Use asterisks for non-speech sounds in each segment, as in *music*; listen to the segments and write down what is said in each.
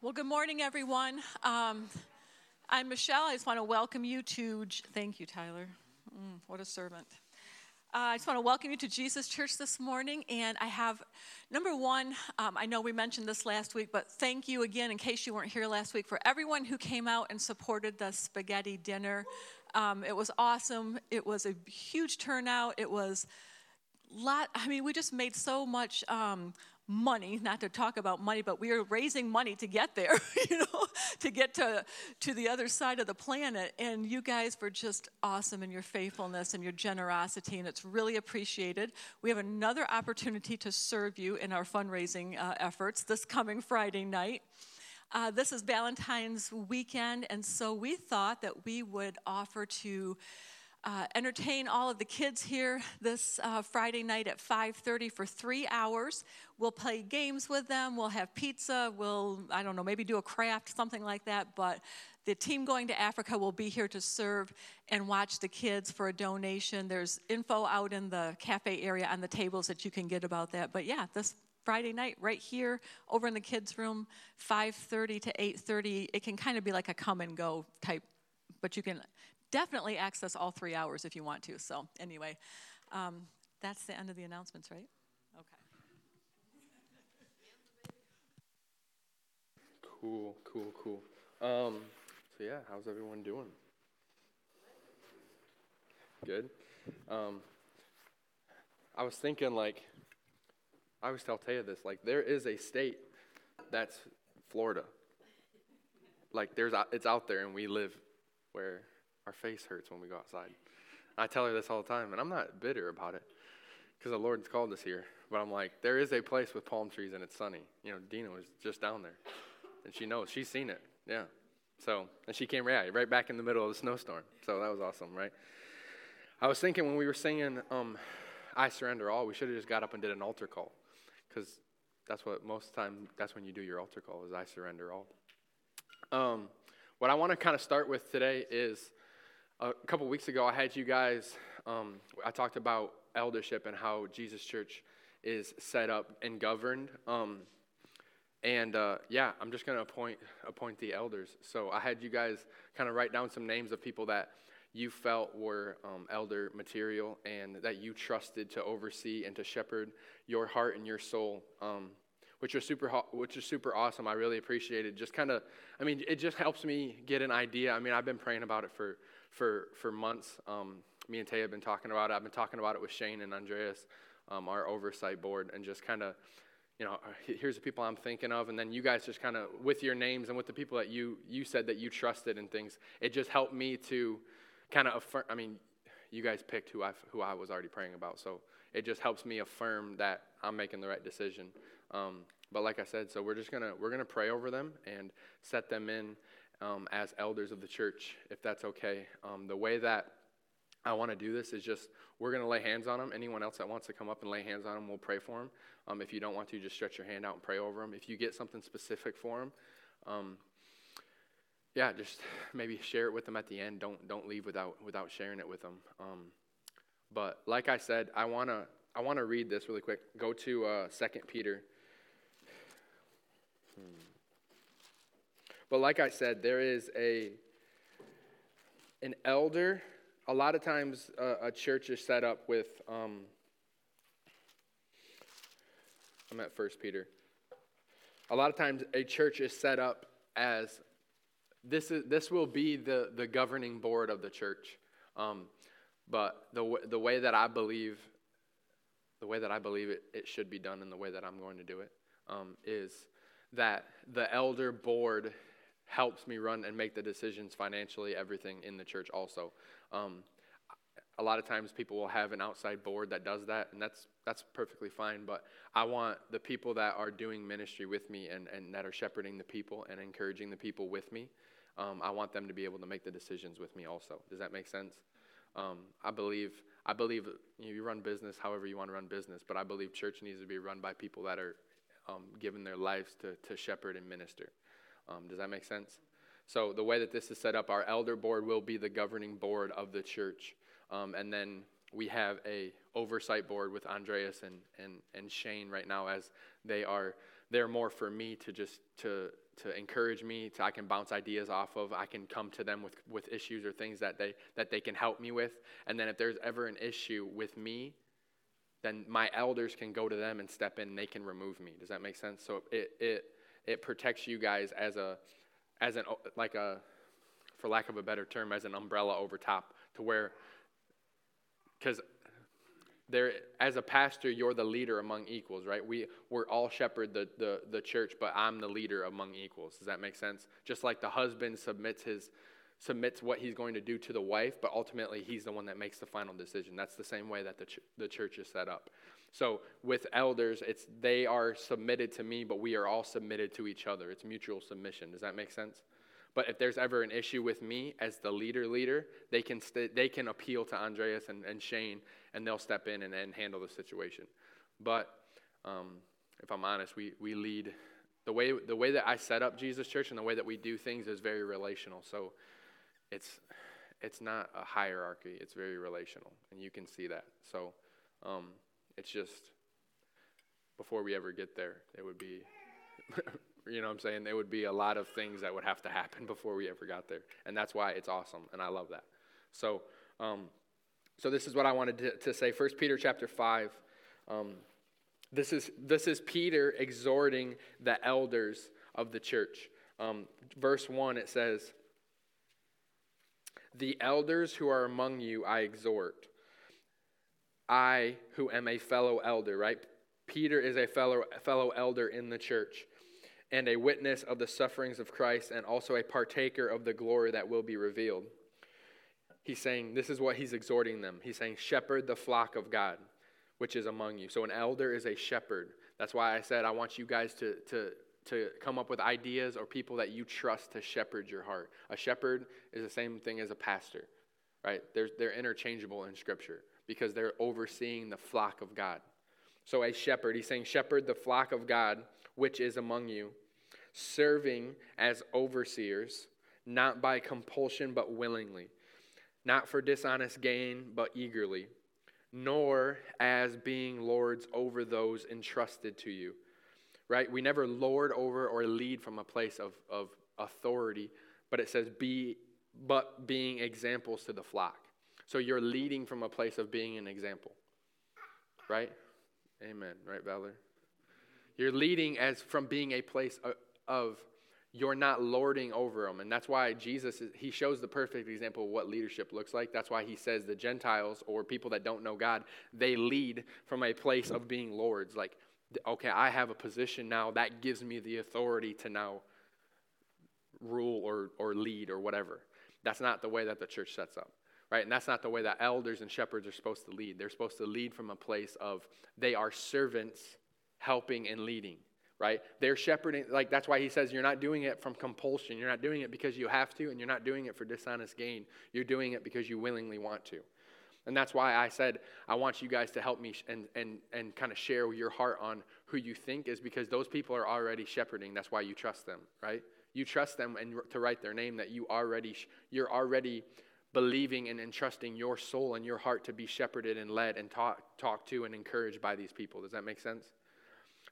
Well, good morning, everyone. Um, I'm Michelle. I just want to welcome you to, thank you, Tyler. Mm, what a servant. Uh, I just want to welcome you to Jesus Church this morning. And I have, number one, um, I know we mentioned this last week, but thank you again, in case you weren't here last week, for everyone who came out and supported the spaghetti dinner. Um, it was awesome. It was a huge turnout. It was lot, I mean, we just made so much um, money, not to talk about money, but we are raising money to get there, *laughs* you know, to get to, to the other side of the planet. And you guys were just awesome in your faithfulness and your generosity, and it's really appreciated. We have another opportunity to serve you in our fundraising uh, efforts this coming Friday night. Uh, this is Valentine's weekend, and so we thought that we would offer to uh, entertain all of the kids here this uh, Friday night at 5:30 for three hours. We'll play games with them. We'll have pizza. We'll I don't know maybe do a craft something like that. But the team going to Africa will be here to serve and watch the kids for a donation. There's info out in the cafe area on the tables that you can get about that. But yeah, this Friday night right here over in the kids room 5:30 to 8:30 it can kind of be like a come and go type but you can definitely access all three hours if you want to. So, anyway, um, that's the end of the announcements, right? Okay. Cool, cool, cool. Um, so, yeah, how's everyone doing? Good. Um, I was thinking, like, I always tell Taya this, like, there is a state that's Florida. Like, there's, it's out there, and we live where our face hurts when we go outside. I tell her this all the time, and I'm not bitter about it because the Lord's called us here. But I'm like, there is a place with palm trees and it's sunny. You know, Dina was just down there, and she knows. She's seen it. Yeah. So, and she came right, right back in the middle of the snowstorm. So that was awesome, right? I was thinking when we were singing um, I Surrender All, we should have just got up and did an altar call because that's what most of the time, that's when you do your altar call is I Surrender All. Um, what I want to kind of start with today is a couple weeks ago, I had you guys, um, I talked about eldership and how Jesus Church is set up and governed. Um, and uh, yeah, I'm just going to appoint, appoint the elders. So I had you guys kind of write down some names of people that you felt were um, elder material and that you trusted to oversee and to shepherd your heart and your soul. Um, which is super which is super awesome. I really appreciate it. Just kind of, I mean, it just helps me get an idea. I mean, I've been praying about it for for, for months. Um, me and Tay have been talking about it. I've been talking about it with Shane and Andreas, um, our oversight board, and just kind of, you know, here's the people I'm thinking of, and then you guys just kind of with your names and with the people that you you said that you trusted and things. It just helped me to kind of affirm. I mean, you guys picked who I who I was already praying about, so it just helps me affirm that I'm making the right decision. Um, but like I said, so we're just gonna we're gonna pray over them and set them in um, as elders of the church, if that's okay. Um, the way that I want to do this is just we're going to lay hands on them. Anyone else that wants to come up and lay hands on them, we'll pray for them. Um, if you don't want to, just stretch your hand out and pray over them. If you get something specific for them, um, yeah, just maybe share it with them at the end. Don't don't leave without without sharing it with them. Um, but like I said, I wanna I wanna read this really quick. Go to uh, Second Peter. Hmm. But like I said, there is a an elder. A lot of times, a church is set up with. Um, I'm at First Peter. A lot of times, a church is set up as this is this will be the the governing board of the church. Um, but the the way that I believe, the way that I believe it, it should be done, and the way that I'm going to do it um, is that the elder board helps me run and make the decisions financially, everything in the church also. Um, a lot of times people will have an outside board that does that, and that's, that's perfectly fine. But I want the people that are doing ministry with me and, and that are shepherding the people and encouraging the people with me, um, I want them to be able to make the decisions with me also. Does that make sense? Um, I believe I believe you, know, you, run business however you want to run business, but I believe church needs to be run by people that are um, given their lives to, to shepherd and minister. Um, does that make sense? So, the way that this is set up, our elder board will be the governing board of the church. Um, and then we have a oversight board with Andreas and, and, and Shane right now as they are they're more for me to just to to encourage me, to I can bounce ideas off of. I can come to them with, with issues or things that they that they can help me with. And then if there's ever an issue with me, then my elders can go to them and step in and they can remove me. Does that make sense? So it it it protects you guys as a as an like a for lack of a better term as an umbrella over top to where because there as a pastor you're the leader among equals right? We we're all shepherd the, the the church but i'm the leader among equals. Does that make sense? Just like the husband submits his submits what he's going to do to the wife but ultimately he's the one that makes the final decision. That's the same way that the, ch- the church is set up so with elders it's they are submitted to me but we are all submitted to each other it's mutual submission does that make sense but if there's ever an issue with me as the leader leader, they can, st- they can appeal to Andreas and, and Shane, and they'll step in and, and handle the situation. But um, if I'm honest, we, we lead the way, the way that I set up Jesus Church and the way that we do things is very relational. So it's, it's not a hierarchy, it's very relational, and you can see that. So um, it's just before we ever get there, it would be *laughs* You know what I'm saying? There would be a lot of things that would have to happen *laughs* before we ever got there. And that's why it's awesome, and I love that. So, um, so this is what I wanted to, to say. First Peter chapter 5. Um, this, is, this is Peter exhorting the elders of the church. Um, verse 1, it says, The elders who are among you I exhort. I, who am a fellow elder, right? Peter is a fellow, fellow elder in the church and a witness of the sufferings of Christ, and also a partaker of the glory that will be revealed. He's saying, this is what he's exhorting them. He's saying, shepherd the flock of God, which is among you. So an elder is a shepherd. That's why I said I want you guys to, to, to come up with ideas or people that you trust to shepherd your heart. A shepherd is the same thing as a pastor, right? They're, they're interchangeable in Scripture because they're overseeing the flock of God. So a shepherd, he's saying, shepherd the flock of God which is among you, serving as overseers, not by compulsion but willingly, not for dishonest gain but eagerly, nor as being lords over those entrusted to you. Right? We never lord over or lead from a place of, of authority, but it says be but being examples to the flock. So you're leading from a place of being an example. Right? Amen. Right, Valor? You're leading as from being a place of, you're not lording over them. And that's why Jesus, he shows the perfect example of what leadership looks like. That's why he says the Gentiles or people that don't know God, they lead from a place of being lords. Like, okay, I have a position now that gives me the authority to now rule or, or lead or whatever. That's not the way that the church sets up right? And that's not the way that elders and shepherds are supposed to lead. They're supposed to lead from a place of they are servants helping and leading, right? They're shepherding, like that's why he says you're not doing it from compulsion. You're not doing it because you have to, and you're not doing it for dishonest gain. You're doing it because you willingly want to. And that's why I said I want you guys to help me and, and, and kind of share your heart on who you think is because those people are already shepherding. That's why you trust them, right? You trust them and to write their name that you already you're already believing and entrusting your soul and your heart to be shepherded and led and talk, talked to and encouraged by these people. Does that make sense?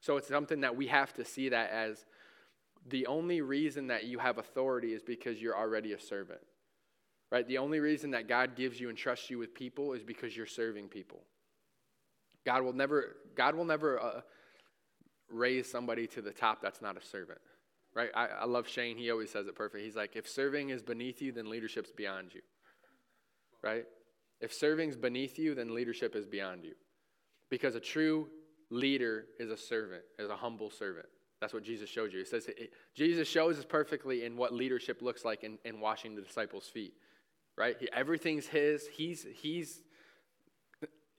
So it's something that we have to see that as the only reason that you have authority is because you're already a servant. Right? The only reason that God gives you and trusts you with people is because you're serving people. God will never God will never uh, raise somebody to the top that's not a servant. Right? I, I love Shane. He always says it perfect. He's like, if serving is beneath you, then leadership's beyond you. Right? If serving's beneath you, then leadership is beyond you. Because a true leader is a servant, is a humble servant. That's what Jesus showed you. He says it, Jesus shows us perfectly in what leadership looks like in, in washing the disciples' feet. Right? He, everything's his. He's he's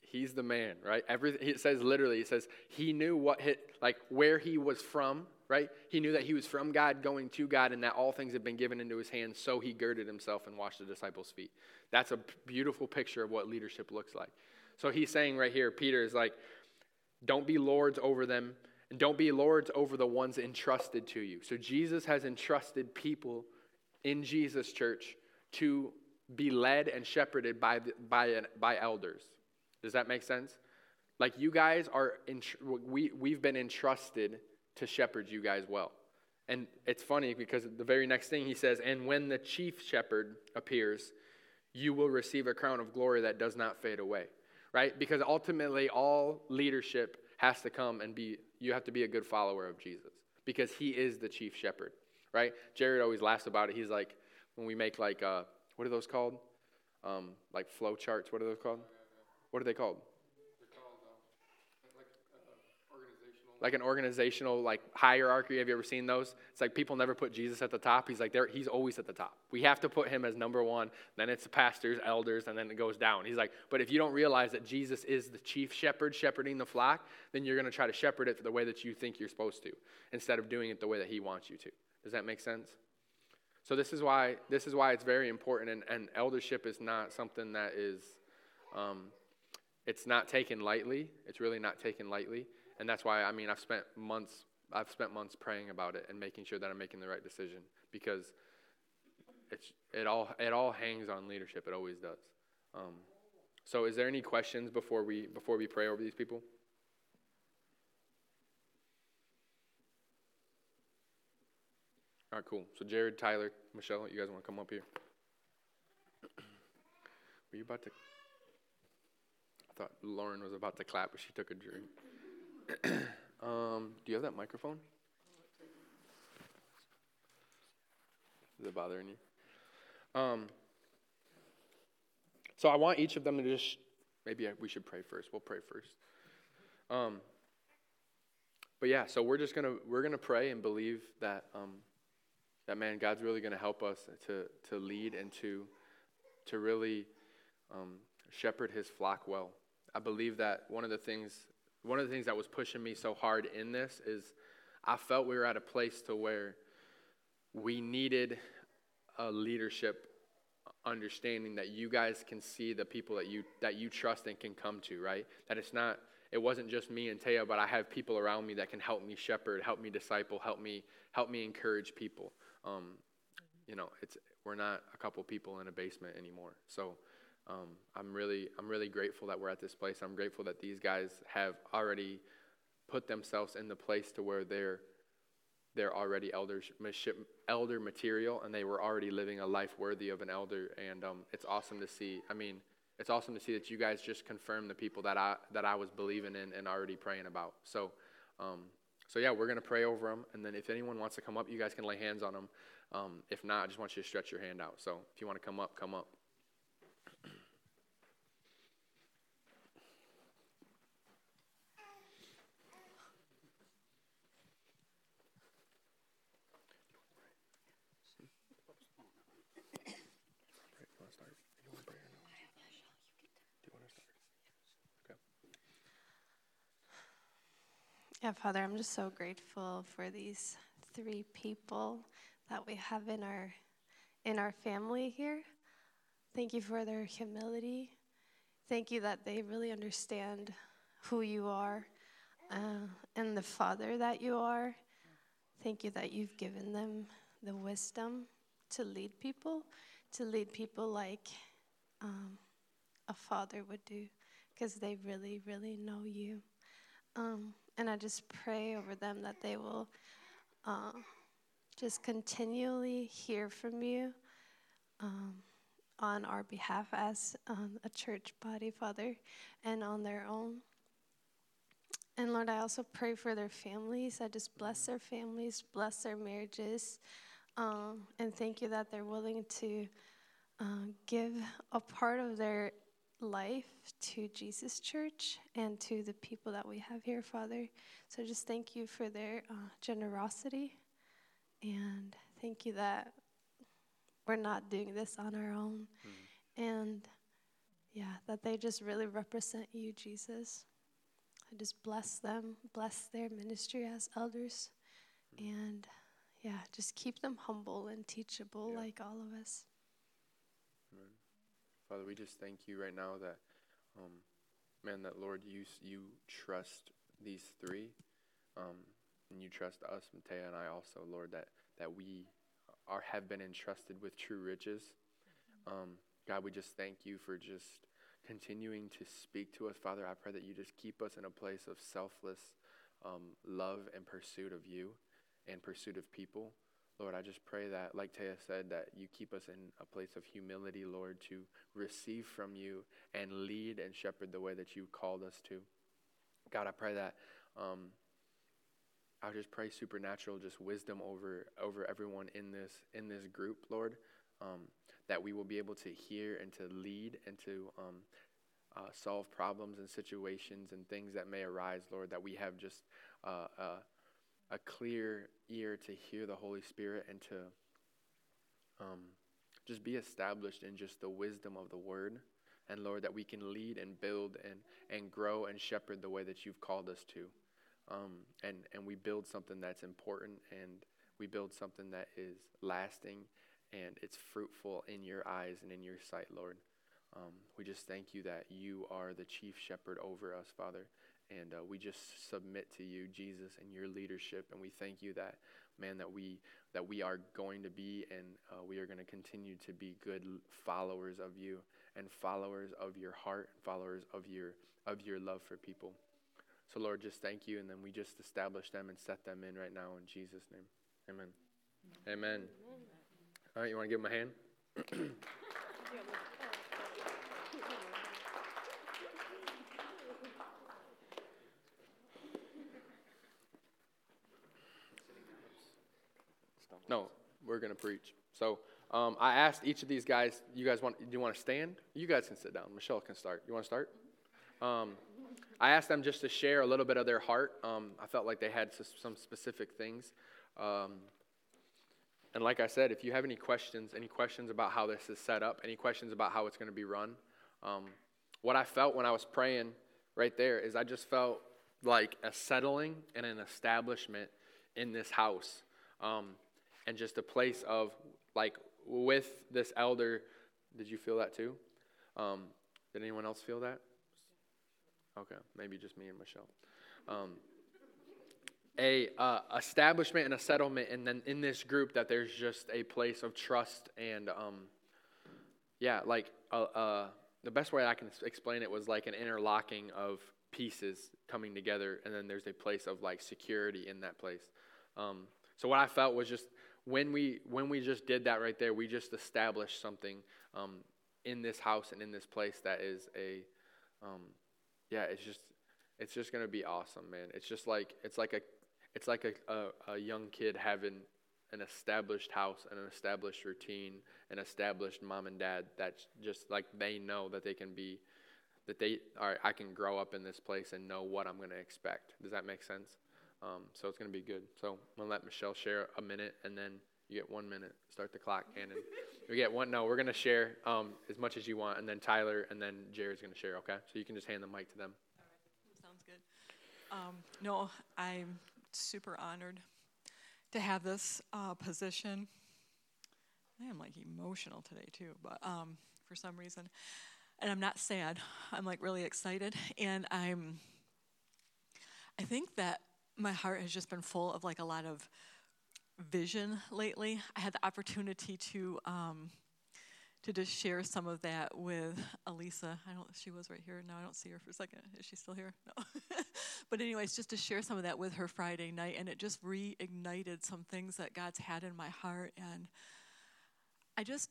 he's the man, right? Everything it says literally, it says he knew what hit like where he was from, right? He knew that he was from God going to God and that all things had been given into his hands, so he girded himself and washed the disciples' feet. That's a beautiful picture of what leadership looks like. So he's saying right here, Peter is like, don't be lords over them, and don't be lords over the ones entrusted to you. So Jesus has entrusted people in Jesus' church to be led and shepherded by, by, by elders. Does that make sense? Like you guys are, in, we, we've been entrusted to shepherd you guys well. And it's funny because the very next thing he says, and when the chief shepherd appears, you will receive a crown of glory that does not fade away. Right? Because ultimately, all leadership has to come and be, you have to be a good follower of Jesus because he is the chief shepherd. Right? Jared always laughs about it. He's like, when we make like, uh, what are those called? Um, like flow charts. What are those called? What are they called? Like an organizational like hierarchy. Have you ever seen those? It's like people never put Jesus at the top. He's like there. He's always at the top. We have to put him as number one. Then it's the pastors, elders, and then it goes down. He's like, but if you don't realize that Jesus is the chief shepherd shepherding the flock, then you're going to try to shepherd it the way that you think you're supposed to, instead of doing it the way that He wants you to. Does that make sense? So this is why this is why it's very important, and, and eldership is not something that is. Um, it's not taken lightly. It's really not taken lightly. And that's why, I mean, I've spent months, I've spent months praying about it and making sure that I'm making the right decision because it's, it, all, it all hangs on leadership. It always does. Um, so is there any questions before we, before we pray over these people? All right, cool. So Jared, Tyler, Michelle, you guys want to come up here? Were you about to? I thought Lauren was about to clap, but she took a drink. *clears throat* um, do you have that microphone? Is it bothering you? Um, so I want each of them to just, maybe we should pray first. We'll pray first. Um, but yeah, so we're just gonna we're gonna pray and believe that um, that man God's really gonna help us to to lead and to to really um, shepherd His flock well. I believe that one of the things one of the things that was pushing me so hard in this is I felt we were at a place to where we needed a leadership understanding that you guys can see the people that you that you trust and can come to, right? That it's not it wasn't just me and Taya, but I have people around me that can help me shepherd, help me disciple, help me help me encourage people. Um, you know, it's we're not a couple people in a basement anymore. So um, I'm really I'm really grateful that we're at this place. I'm grateful that these guys have already put themselves in the place to where they're they're already elder material and they were already living a life worthy of an elder. And um, it's awesome to see i mean it's awesome to see that you guys just confirmed the people that i that i was believing in and already praying about. So um, so yeah we're going to pray over them and then if anyone wants to come up you guys can lay hands on them um, if not i just want you to stretch your hand out. So if you want to come up come up Yeah, Father, I'm just so grateful for these three people that we have in our in our family here. Thank you for their humility. Thank you that they really understand who you are uh, and the Father that you are. Thank you that you've given them the wisdom to lead people, to lead people like um, a father would do, because they really, really know you. Um, and I just pray over them that they will uh, just continually hear from you um, on our behalf as um, a church body, Father, and on their own. And Lord, I also pray for their families. I just bless their families, bless their marriages, um, and thank you that they're willing to uh, give a part of their life to Jesus Church and to the people that we have here, Father. So just thank you for their uh, generosity and thank you that we're not doing this on our own. Mm. And yeah, that they just really represent you, Jesus. I just bless them, bless their ministry as elders, mm. and yeah, just keep them humble and teachable yeah. like all of us. Father, we just thank you right now that, um, man, that Lord, you you trust these three, um, and you trust us, Matea and I also, Lord, that that we are have been entrusted with true riches. Um, God, we just thank you for just continuing to speak to us, Father. I pray that you just keep us in a place of selfless um, love and pursuit of you. and pursuit of people. Lord, I just pray that, like Taya said, that you keep us in a place of humility, Lord, to receive from you and lead and shepherd the way that you called us to. God, I pray that um, I just pray supernatural, just wisdom over over everyone in this in this group, Lord, um, that we will be able to hear and to lead and to um, uh, solve problems and situations and things that may arise, Lord. That we have just uh, uh, a clear ear to hear the Holy Spirit and to um, just be established in just the wisdom of the Word. And Lord, that we can lead and build and, and grow and shepherd the way that you've called us to. Um, and, and we build something that's important and we build something that is lasting and it's fruitful in your eyes and in your sight, Lord. Um, we just thank you that you are the chief shepherd over us, Father. And uh, we just submit to you, Jesus, and your leadership. And we thank you that, man, that we that we are going to be and uh, we are going to continue to be good followers of you and followers of your heart, followers of your of your love for people. So, Lord, just thank you, and then we just establish them and set them in right now in Jesus' name. Amen. Amen. Amen. All right, you want to give them a hand? *clears throat* *clears throat* No, we're going to preach. So um, I asked each of these guys, you guys want, do you want to stand? You guys can sit down. Michelle can start. You want to start? Um, I asked them just to share a little bit of their heart. Um, I felt like they had some specific things. Um, and like I said, if you have any questions, any questions about how this is set up, any questions about how it's going to be run, um, what I felt when I was praying right there is I just felt like a settling and an establishment in this house. Um, and just a place of like with this elder. Did you feel that too? Um, did anyone else feel that? Okay, maybe just me and Michelle. Um, a uh, establishment and a settlement, and then in this group that there's just a place of trust and um, yeah, like uh, uh, the best way I can explain it was like an interlocking of pieces coming together, and then there's a place of like security in that place. Um, so what I felt was just when we when we just did that right there, we just established something um, in this house and in this place that is a um, yeah, it's just it's just gonna be awesome, man. It's just like it's like a it's like a, a, a young kid having an established house and an established routine, an established mom and dad that's just like they know that they can be that they are I can grow up in this place and know what I'm gonna expect. Does that make sense? Um, so it's going to be good. So I'm going to let Michelle share a minute, and then you get one minute. Start the clock, Cannon. we get one. No, we're going to share um, as much as you want, and then Tyler, and then Jared's going to share. Okay, so you can just hand the mic to them. All right, sounds good. Um, no, I'm super honored to have this uh, position. I am like emotional today too, but um, for some reason, and I'm not sad. I'm like really excited, and I'm. I think that my heart has just been full of like a lot of vision lately. I had the opportunity to um, to just share some of that with Elisa. I don't. She was right here. No, I don't see her for a second. Is she still here? No. *laughs* but anyways, just to share some of that with her Friday night, and it just reignited some things that God's had in my heart, and I just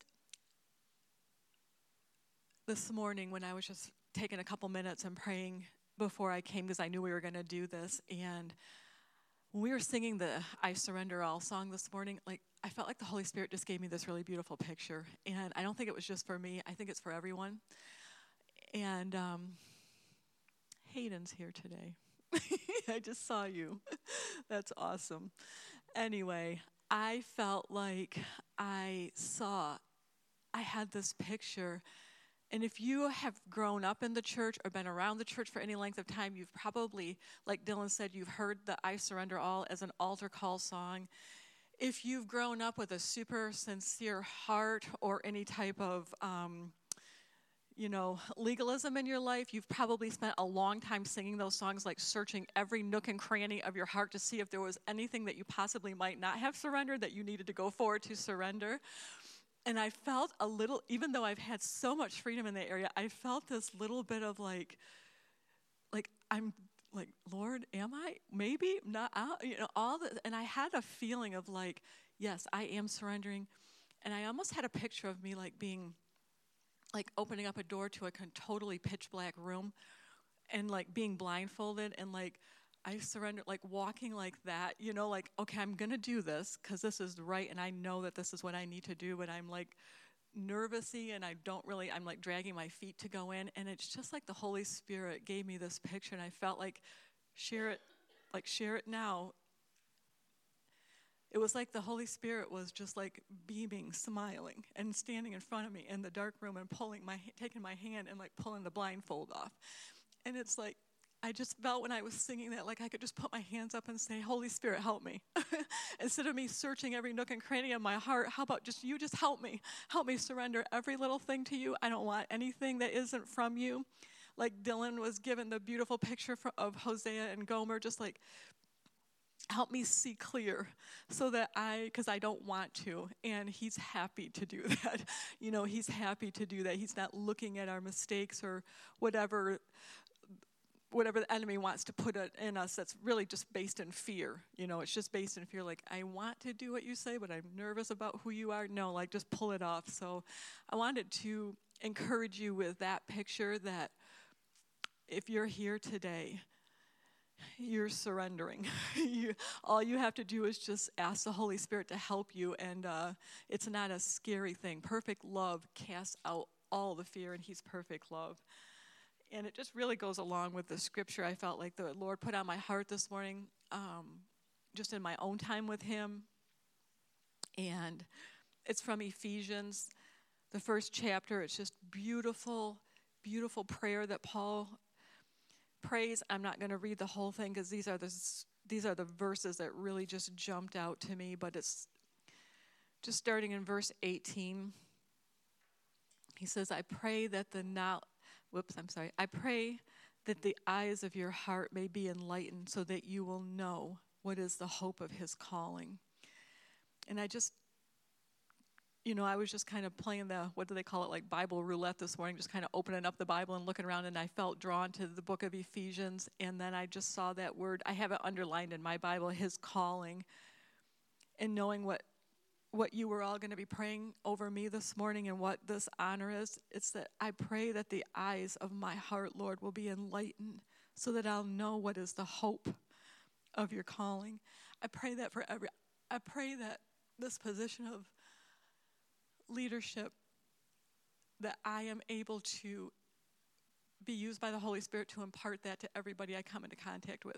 this morning when I was just taking a couple minutes and praying before I came because I knew we were going to do this. And when we were singing the I Surrender All song this morning, like I felt like the Holy Spirit just gave me this really beautiful picture. And I don't think it was just for me, I think it's for everyone. And um, Hayden's here today. *laughs* I just saw you. *laughs* That's awesome. Anyway, I felt like I saw, I had this picture and if you have grown up in the church or been around the church for any length of time, you've probably, like Dylan said, you've heard the I Surrender All as an altar call song. If you've grown up with a super sincere heart or any type of, um, you know, legalism in your life, you've probably spent a long time singing those songs, like searching every nook and cranny of your heart to see if there was anything that you possibly might not have surrendered that you needed to go forward to surrender and I felt a little, even though I've had so much freedom in that area, I felt this little bit of like, like I'm like, Lord, am I? Maybe not. I'll, you know, all the, and I had a feeling of like, yes, I am surrendering, and I almost had a picture of me like being, like opening up a door to a totally pitch black room, and like being blindfolded and like. I surrender, like walking like that, you know, like, okay, I'm going to do this because this is right and I know that this is what I need to do, but I'm like nervousy and I don't really, I'm like dragging my feet to go in. And it's just like the Holy Spirit gave me this picture and I felt like, share it, like, share it now. It was like the Holy Spirit was just like beaming, smiling, and standing in front of me in the dark room and pulling my, taking my hand and like pulling the blindfold off. And it's like, I just felt when I was singing that like I could just put my hands up and say, Holy Spirit, help me. *laughs* Instead of me searching every nook and cranny of my heart, how about just you just help me? Help me surrender every little thing to you. I don't want anything that isn't from you. Like Dylan was given the beautiful picture of Hosea and Gomer, just like help me see clear so that I, because I don't want to. And he's happy to do *laughs* that. You know, he's happy to do that. He's not looking at our mistakes or whatever whatever the enemy wants to put in us that's really just based in fear. You know, it's just based in fear like I want to do what you say, but I'm nervous about who you are. No, like just pull it off. So I wanted to encourage you with that picture that if you're here today, you're surrendering. *laughs* you, all you have to do is just ask the Holy Spirit to help you, and uh, it's not a scary thing. Perfect love casts out all the fear, and He's perfect love. And it just really goes along with the scripture I felt like the Lord put on my heart this morning, um, just in my own time with Him. And it's from Ephesians, the first chapter. It's just beautiful, beautiful prayer that Paul prays. I'm not going to read the whole thing because these are the these are the verses that really just jumped out to me. But it's just starting in verse 18. He says, "I pray that the now." Whoops, I'm sorry. I pray that the eyes of your heart may be enlightened so that you will know what is the hope of his calling. And I just, you know, I was just kind of playing the, what do they call it, like Bible roulette this morning, just kind of opening up the Bible and looking around, and I felt drawn to the book of Ephesians. And then I just saw that word, I have it underlined in my Bible, his calling, and knowing what what you were all going to be praying over me this morning and what this honor is. It's that I pray that the eyes of my heart, Lord, will be enlightened so that I'll know what is the hope of your calling. I pray that for every, I pray that this position of leadership, that I am able to be used by the Holy Spirit to impart that to everybody I come into contact with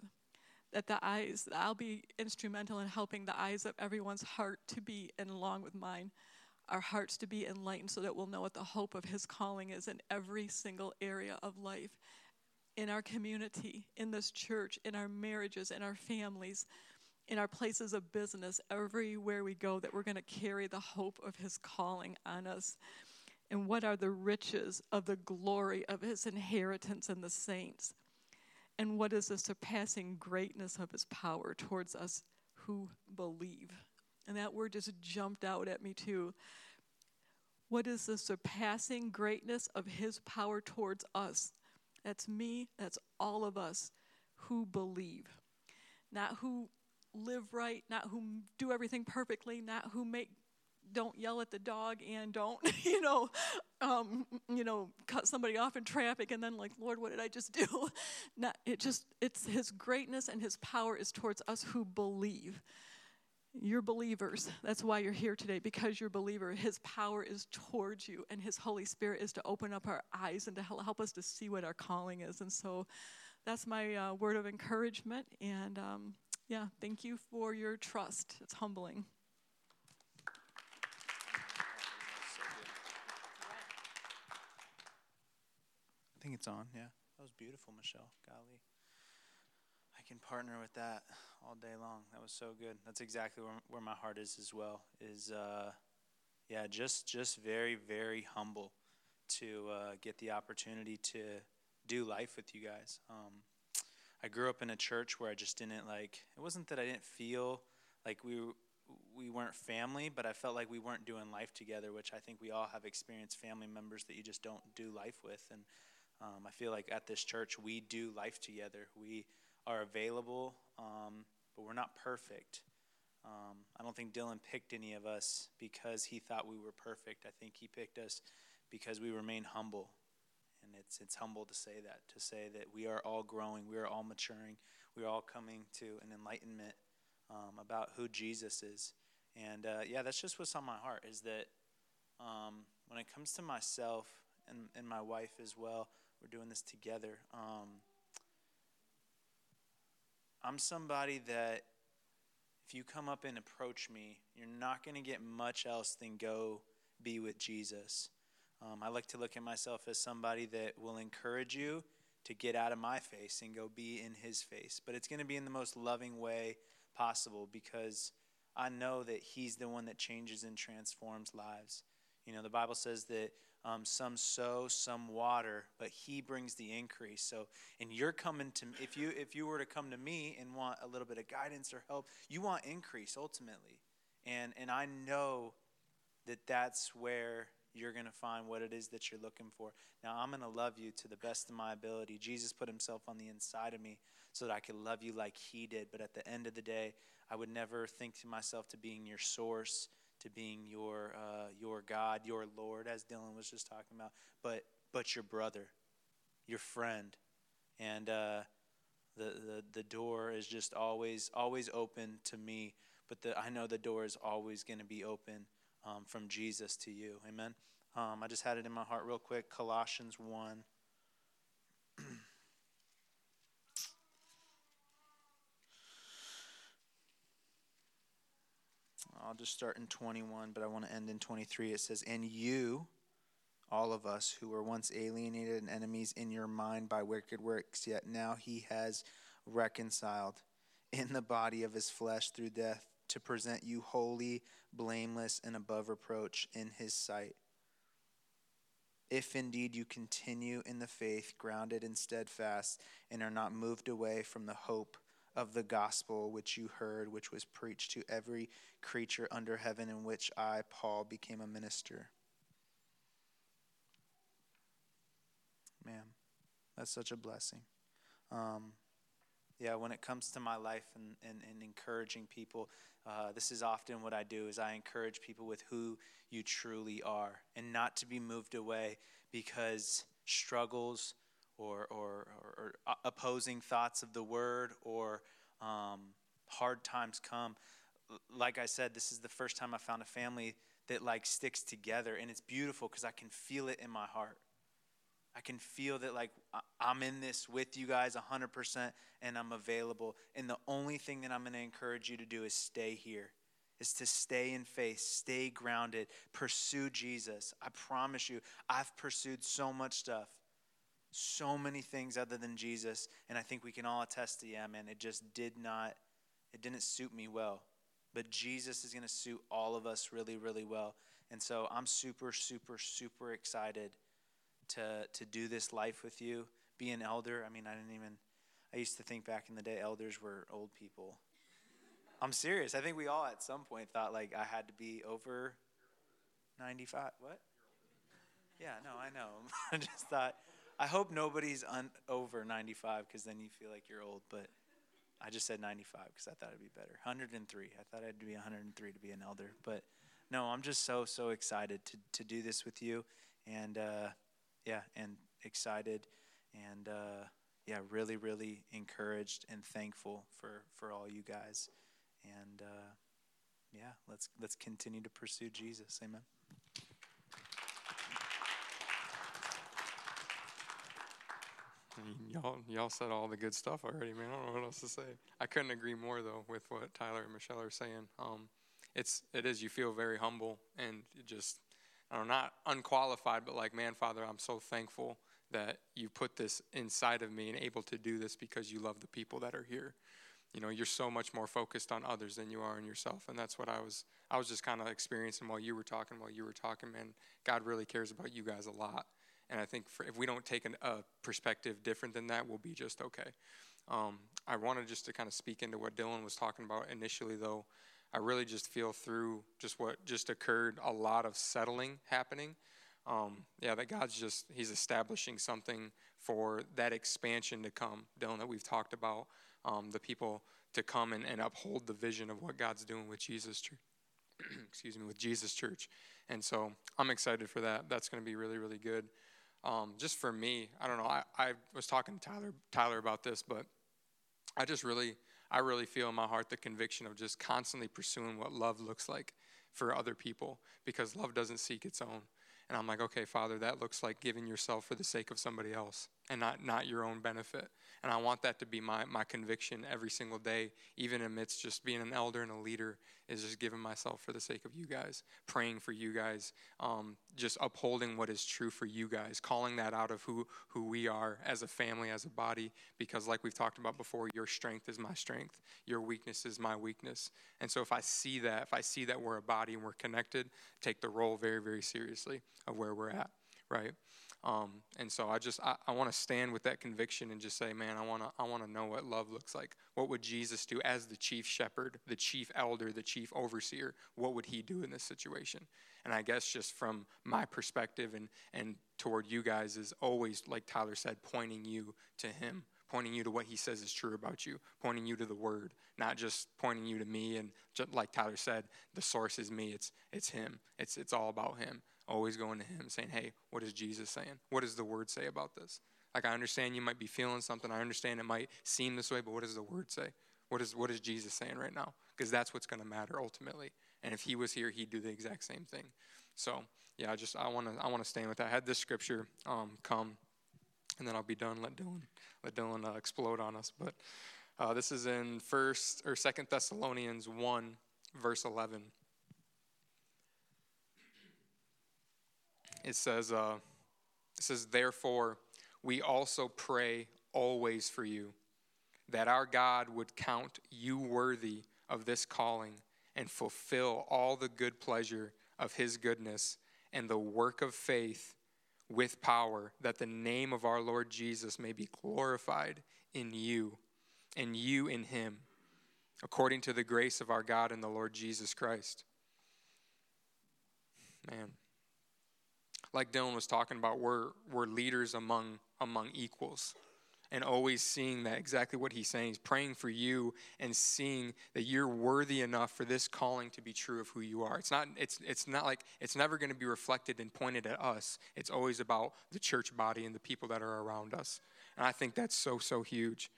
that the eyes, I'll be instrumental in helping the eyes of everyone's heart to be, and along with mine, our hearts to be enlightened so that we'll know what the hope of His calling is in every single area of life, in our community, in this church, in our marriages, in our families, in our places of business, everywhere we go, that we're going to carry the hope of His calling on us. And what are the riches of the glory of His inheritance in the saints? And what is the surpassing greatness of his power towards us who believe? And that word just jumped out at me too. What is the surpassing greatness of his power towards us? That's me, that's all of us who believe. Not who live right, not who do everything perfectly, not who make don't yell at the dog and don't *laughs* you know um, you know cut somebody off in traffic and then like lord what did i just do? *laughs* Not, it just it's his greatness and his power is towards us who believe. You're believers. That's why you're here today because you're believer. His power is towards you and his holy spirit is to open up our eyes and to help us to see what our calling is. And so that's my uh, word of encouragement and um, yeah thank you for your trust. It's humbling think it's on. Yeah, that was beautiful, Michelle. Golly, I can partner with that all day long. That was so good. That's exactly where, where my heart is as well. Is uh, yeah, just just very very humble to uh, get the opportunity to do life with you guys. Um, I grew up in a church where I just didn't like. It wasn't that I didn't feel like we we weren't family, but I felt like we weren't doing life together, which I think we all have experienced family members that you just don't do life with. And um, I feel like at this church we do life together. We are available, um, but we're not perfect. Um, I don't think Dylan picked any of us because he thought we were perfect. I think he picked us because we remain humble. And it's, it's humble to say that, to say that we are all growing, we are all maturing, we are all coming to an enlightenment um, about who Jesus is. And uh, yeah, that's just what's on my heart is that um, when it comes to myself and, and my wife as well, we're doing this together. Um, I'm somebody that if you come up and approach me, you're not going to get much else than go be with Jesus. Um, I like to look at myself as somebody that will encourage you to get out of my face and go be in his face. But it's going to be in the most loving way possible because I know that he's the one that changes and transforms lives. You know, the Bible says that um, some sow, some water, but He brings the increase. So, and you're coming to if you if you were to come to me and want a little bit of guidance or help, you want increase ultimately, and and I know that that's where you're going to find what it is that you're looking for. Now, I'm going to love you to the best of my ability. Jesus put himself on the inside of me so that I could love you like he did. But at the end of the day, I would never think to myself to being your source to being your uh, your God, your Lord, as Dylan was just talking about, but but your brother, your friend, and uh, the, the the door is just always always open to me. But the, I know the door is always going to be open um, from Jesus to you. Amen. Um, I just had it in my heart real quick. Colossians one. I'll just start in 21, but I want to end in 23. It says, And you, all of us who were once alienated and enemies in your mind by wicked works, yet now he has reconciled in the body of his flesh through death to present you holy, blameless, and above reproach in his sight. If indeed you continue in the faith, grounded and steadfast, and are not moved away from the hope of the gospel which you heard, which was preached to every creature under heaven, in which I, Paul, became a minister. Man, that's such a blessing. Um, yeah, when it comes to my life and, and, and encouraging people, uh, this is often what I do is I encourage people with who you truly are and not to be moved away because struggles – or, or, or, or opposing thoughts of the word or um, hard times come. Like I said, this is the first time I found a family that like sticks together, and it's beautiful because I can feel it in my heart. I can feel that like I'm in this with you guys 100% and I'm available. And the only thing that I'm going to encourage you to do is stay here. Is to stay in faith, stay grounded, pursue Jesus. I promise you, I've pursued so much stuff so many things other than Jesus, and I think we can all attest to, yeah, man, it just did not, it didn't suit me well. But Jesus is going to suit all of us really, really well. And so I'm super, super, super excited to, to do this life with you. Be an elder. I mean, I didn't even, I used to think back in the day elders were old people. I'm serious. I think we all at some point thought like I had to be over 95. What? Yeah, no, I know. *laughs* I just thought I hope nobody's un- over 95 because then you feel like you're old. But I just said 95 because I thought it'd be better. 103. I thought I'd be 103 to be an elder. But no, I'm just so so excited to to do this with you, and uh, yeah, and excited, and uh, yeah, really really encouraged and thankful for for all you guys, and uh, yeah, let's let's continue to pursue Jesus. Amen. Y'all, y'all said all the good stuff already, man. I don't know what else to say. I couldn't agree more though with what Tyler and Michelle are saying. Um, it's it is you feel very humble and just I don't know, not unqualified, but like, man, Father, I'm so thankful that you put this inside of me and able to do this because you love the people that are here. You know, you're so much more focused on others than you are on yourself, and that's what I was. I was just kind of experiencing while you were talking. While you were talking, man, God really cares about you guys a lot and I think for, if we don't take an, a perspective different than that, we'll be just okay. Um, I wanted just to kind of speak into what Dylan was talking about initially, though. I really just feel through just what just occurred a lot of settling happening. Um, yeah, that God's just, He's establishing something for that expansion to come, Dylan, that we've talked about. um, the people to come and, and uphold the vision of what God's doing with Jesus Church. *clears throat* excuse me, with Jesus Church. And so I'm excited for that. That's going to be really, really good. Um, just for me, I don't know. I, I was talking to Tyler Tyler about this, but I just really I really feel in my heart the conviction of just constantly pursuing what love looks like for other people because love doesn't seek its own. And I'm like, okay, Father, that looks like giving yourself for the sake of somebody else and not, not your own benefit. And I want that to be my, my conviction every single day, even amidst just being an elder and a leader, is just giving myself for the sake of you guys, praying for you guys, um, just upholding what is true for you guys, calling that out of who, who we are as a family, as a body, because like we've talked about before, your strength is my strength, your weakness is my weakness. And so if I see that, if I see that we're a body and we're connected, take the role very, very seriously of where we're at, right? Um, and so I just I, I want to stand with that conviction and just say, man, I want to I want to know what love looks like. What would Jesus do as the chief shepherd, the chief elder, the chief overseer? What would he do in this situation? And I guess just from my perspective and and toward you guys is always like Tyler said, pointing you to him, pointing you to what he says is true about you, pointing you to the word, not just pointing you to me. And just like Tyler said, the source is me. It's it's him. It's it's all about him always going to him saying, Hey, what is Jesus saying? What does the word say about this? Like, I understand you might be feeling something. I understand it might seem this way, but what does the word say? What is, what is Jesus saying right now? Because that's what's going to matter ultimately. And if he was here, he'd do the exact same thing. So, yeah, I just, I want to, I want to stand with that. I had this scripture um, come, and then I'll be done. Let Dylan, let Dylan uh, explode on us. But uh, this is in First or Second Thessalonians 1, verse 11. It says, uh, it says, therefore, we also pray always for you, that our God would count you worthy of this calling and fulfill all the good pleasure of his goodness and the work of faith with power, that the name of our Lord Jesus may be glorified in you and you in him, according to the grace of our God and the Lord Jesus Christ. Man like Dylan was talking about, we're, we're leaders among, among equals. And always seeing that exactly what he's saying. He's praying for you and seeing that you're worthy enough for this calling to be true of who you are. It's not, it's, it's not like it's never going to be reflected and pointed at us. It's always about the church body and the people that are around us. And I think that's so, so huge.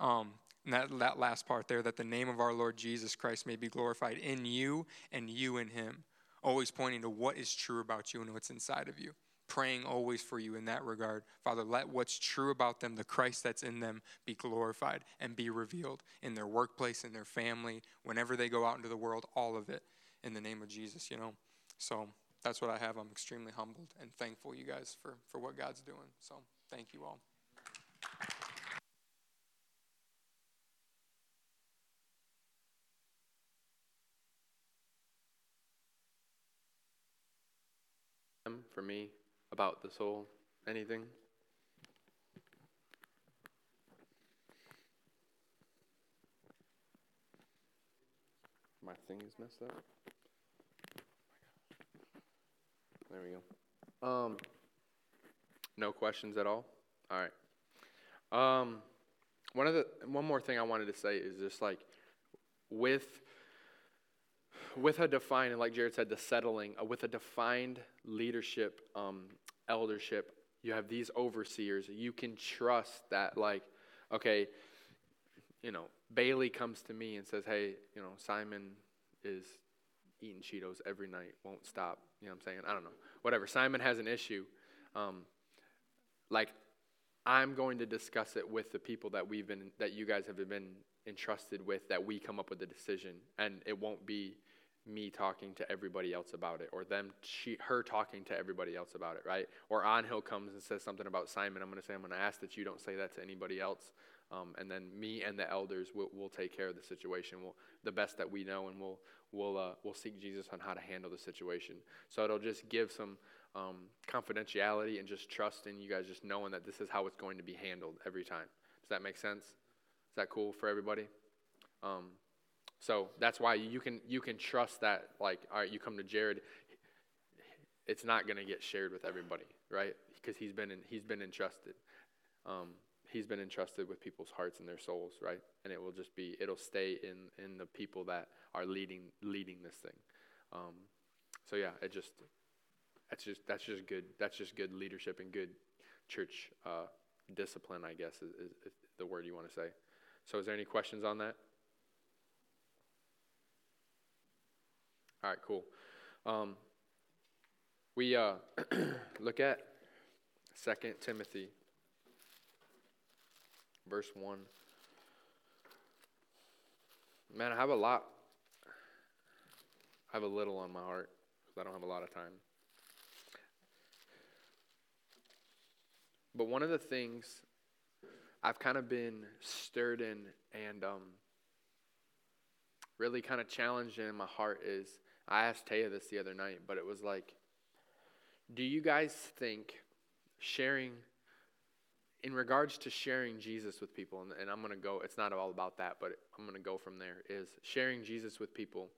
Um, and that, that last part there, that the name of our Lord Jesus Christ may be glorified in you and you in him always pointing to what is true about you and what's inside of you. Praying always for you in that regard. Father, let what's true about them, the Christ that's in them, be glorified and be revealed in their workplace, in their family, whenever they go out into the world, all of it in the name of Jesus, you know? So that's what I have. I'm extremely humbled and thankful, you guys, for, for what God's doing. So thank you all. For me about the soul? Anything? My thing is messed up. There we go. Um, no questions at all. All right. Um, one of the one more thing I wanted to say is just like with with a defined, and like Jared said, the settling, uh, with a defined leadership, um, eldership, you have these overseers. You can trust that, like, okay, you know, Bailey comes to me and says, hey, you know, Simon is eating Cheetos every night, won't stop. You know what I'm saying? I don't know. Whatever. Simon has an issue. Um, like, I'm going to discuss it with the people that we've been, that you guys have been entrusted with, that we come up with a decision. And it won't be me talking to everybody else about it, or them, she, her talking to everybody else about it, right? Or on Hill comes and says something about Simon. I'm going to say, I'm going to ask that you don't say that to anybody else. Um, and then me and the elders will will take care of the situation we'll, the best that we know, and we'll we'll uh, we'll seek Jesus on how to handle the situation. So it'll just give some um, confidentiality and just trust in you guys, just knowing that this is how it's going to be handled every time. Does that make sense? Is that cool for everybody? Um, so that's why you can you can trust that like all right you come to Jared it's not going to get shared with everybody right because he's been in, he's been entrusted um, he's been entrusted with people's hearts and their souls, right? And it will just be it'll stay in in the people that are leading leading this thing. Um, so yeah, it just that's just that's just good that's just good leadership and good church uh, discipline, I guess is, is, is the word you want to say. So is there any questions on that? All right, cool. Um, we uh, *clears throat* look at Second Timothy, verse 1. Man, I have a lot. I have a little on my heart because I don't have a lot of time. But one of the things I've kind of been stirred in and um, really kind of challenged in my heart is I asked Taya this the other night, but it was like, do you guys think sharing, in regards to sharing Jesus with people, and, and I'm going to go, it's not all about that, but I'm going to go from there, is sharing Jesus with people.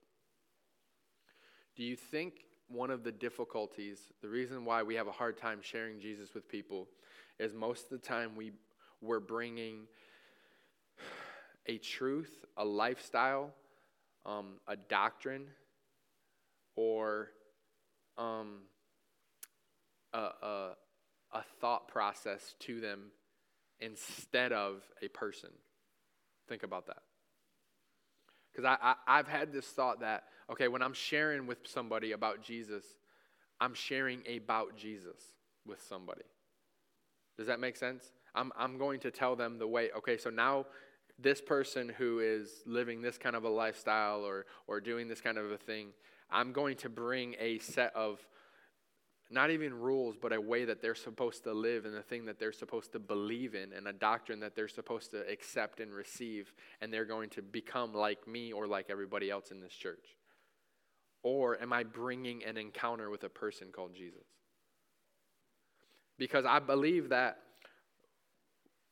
Do you think one of the difficulties, the reason why we have a hard time sharing Jesus with people, is most of the time we, we're bringing a truth, a lifestyle, um, a doctrine, or um, a, a, a thought process to them instead of a person. Think about that. Because I, I, I've had this thought that, okay, when I'm sharing with somebody about Jesus, I'm sharing about Jesus with somebody. Does that make sense? I'm, I'm going to tell them the way, okay, so now this person who is living this kind of a lifestyle or, or doing this kind of a thing, I'm going to bring a set of not even rules, but a way that they're supposed to live and the thing that they're supposed to believe in and a doctrine that they're supposed to accept and receive, and they're going to become like me or like everybody else in this church? Or am I bringing an encounter with a person called Jesus? Because I believe that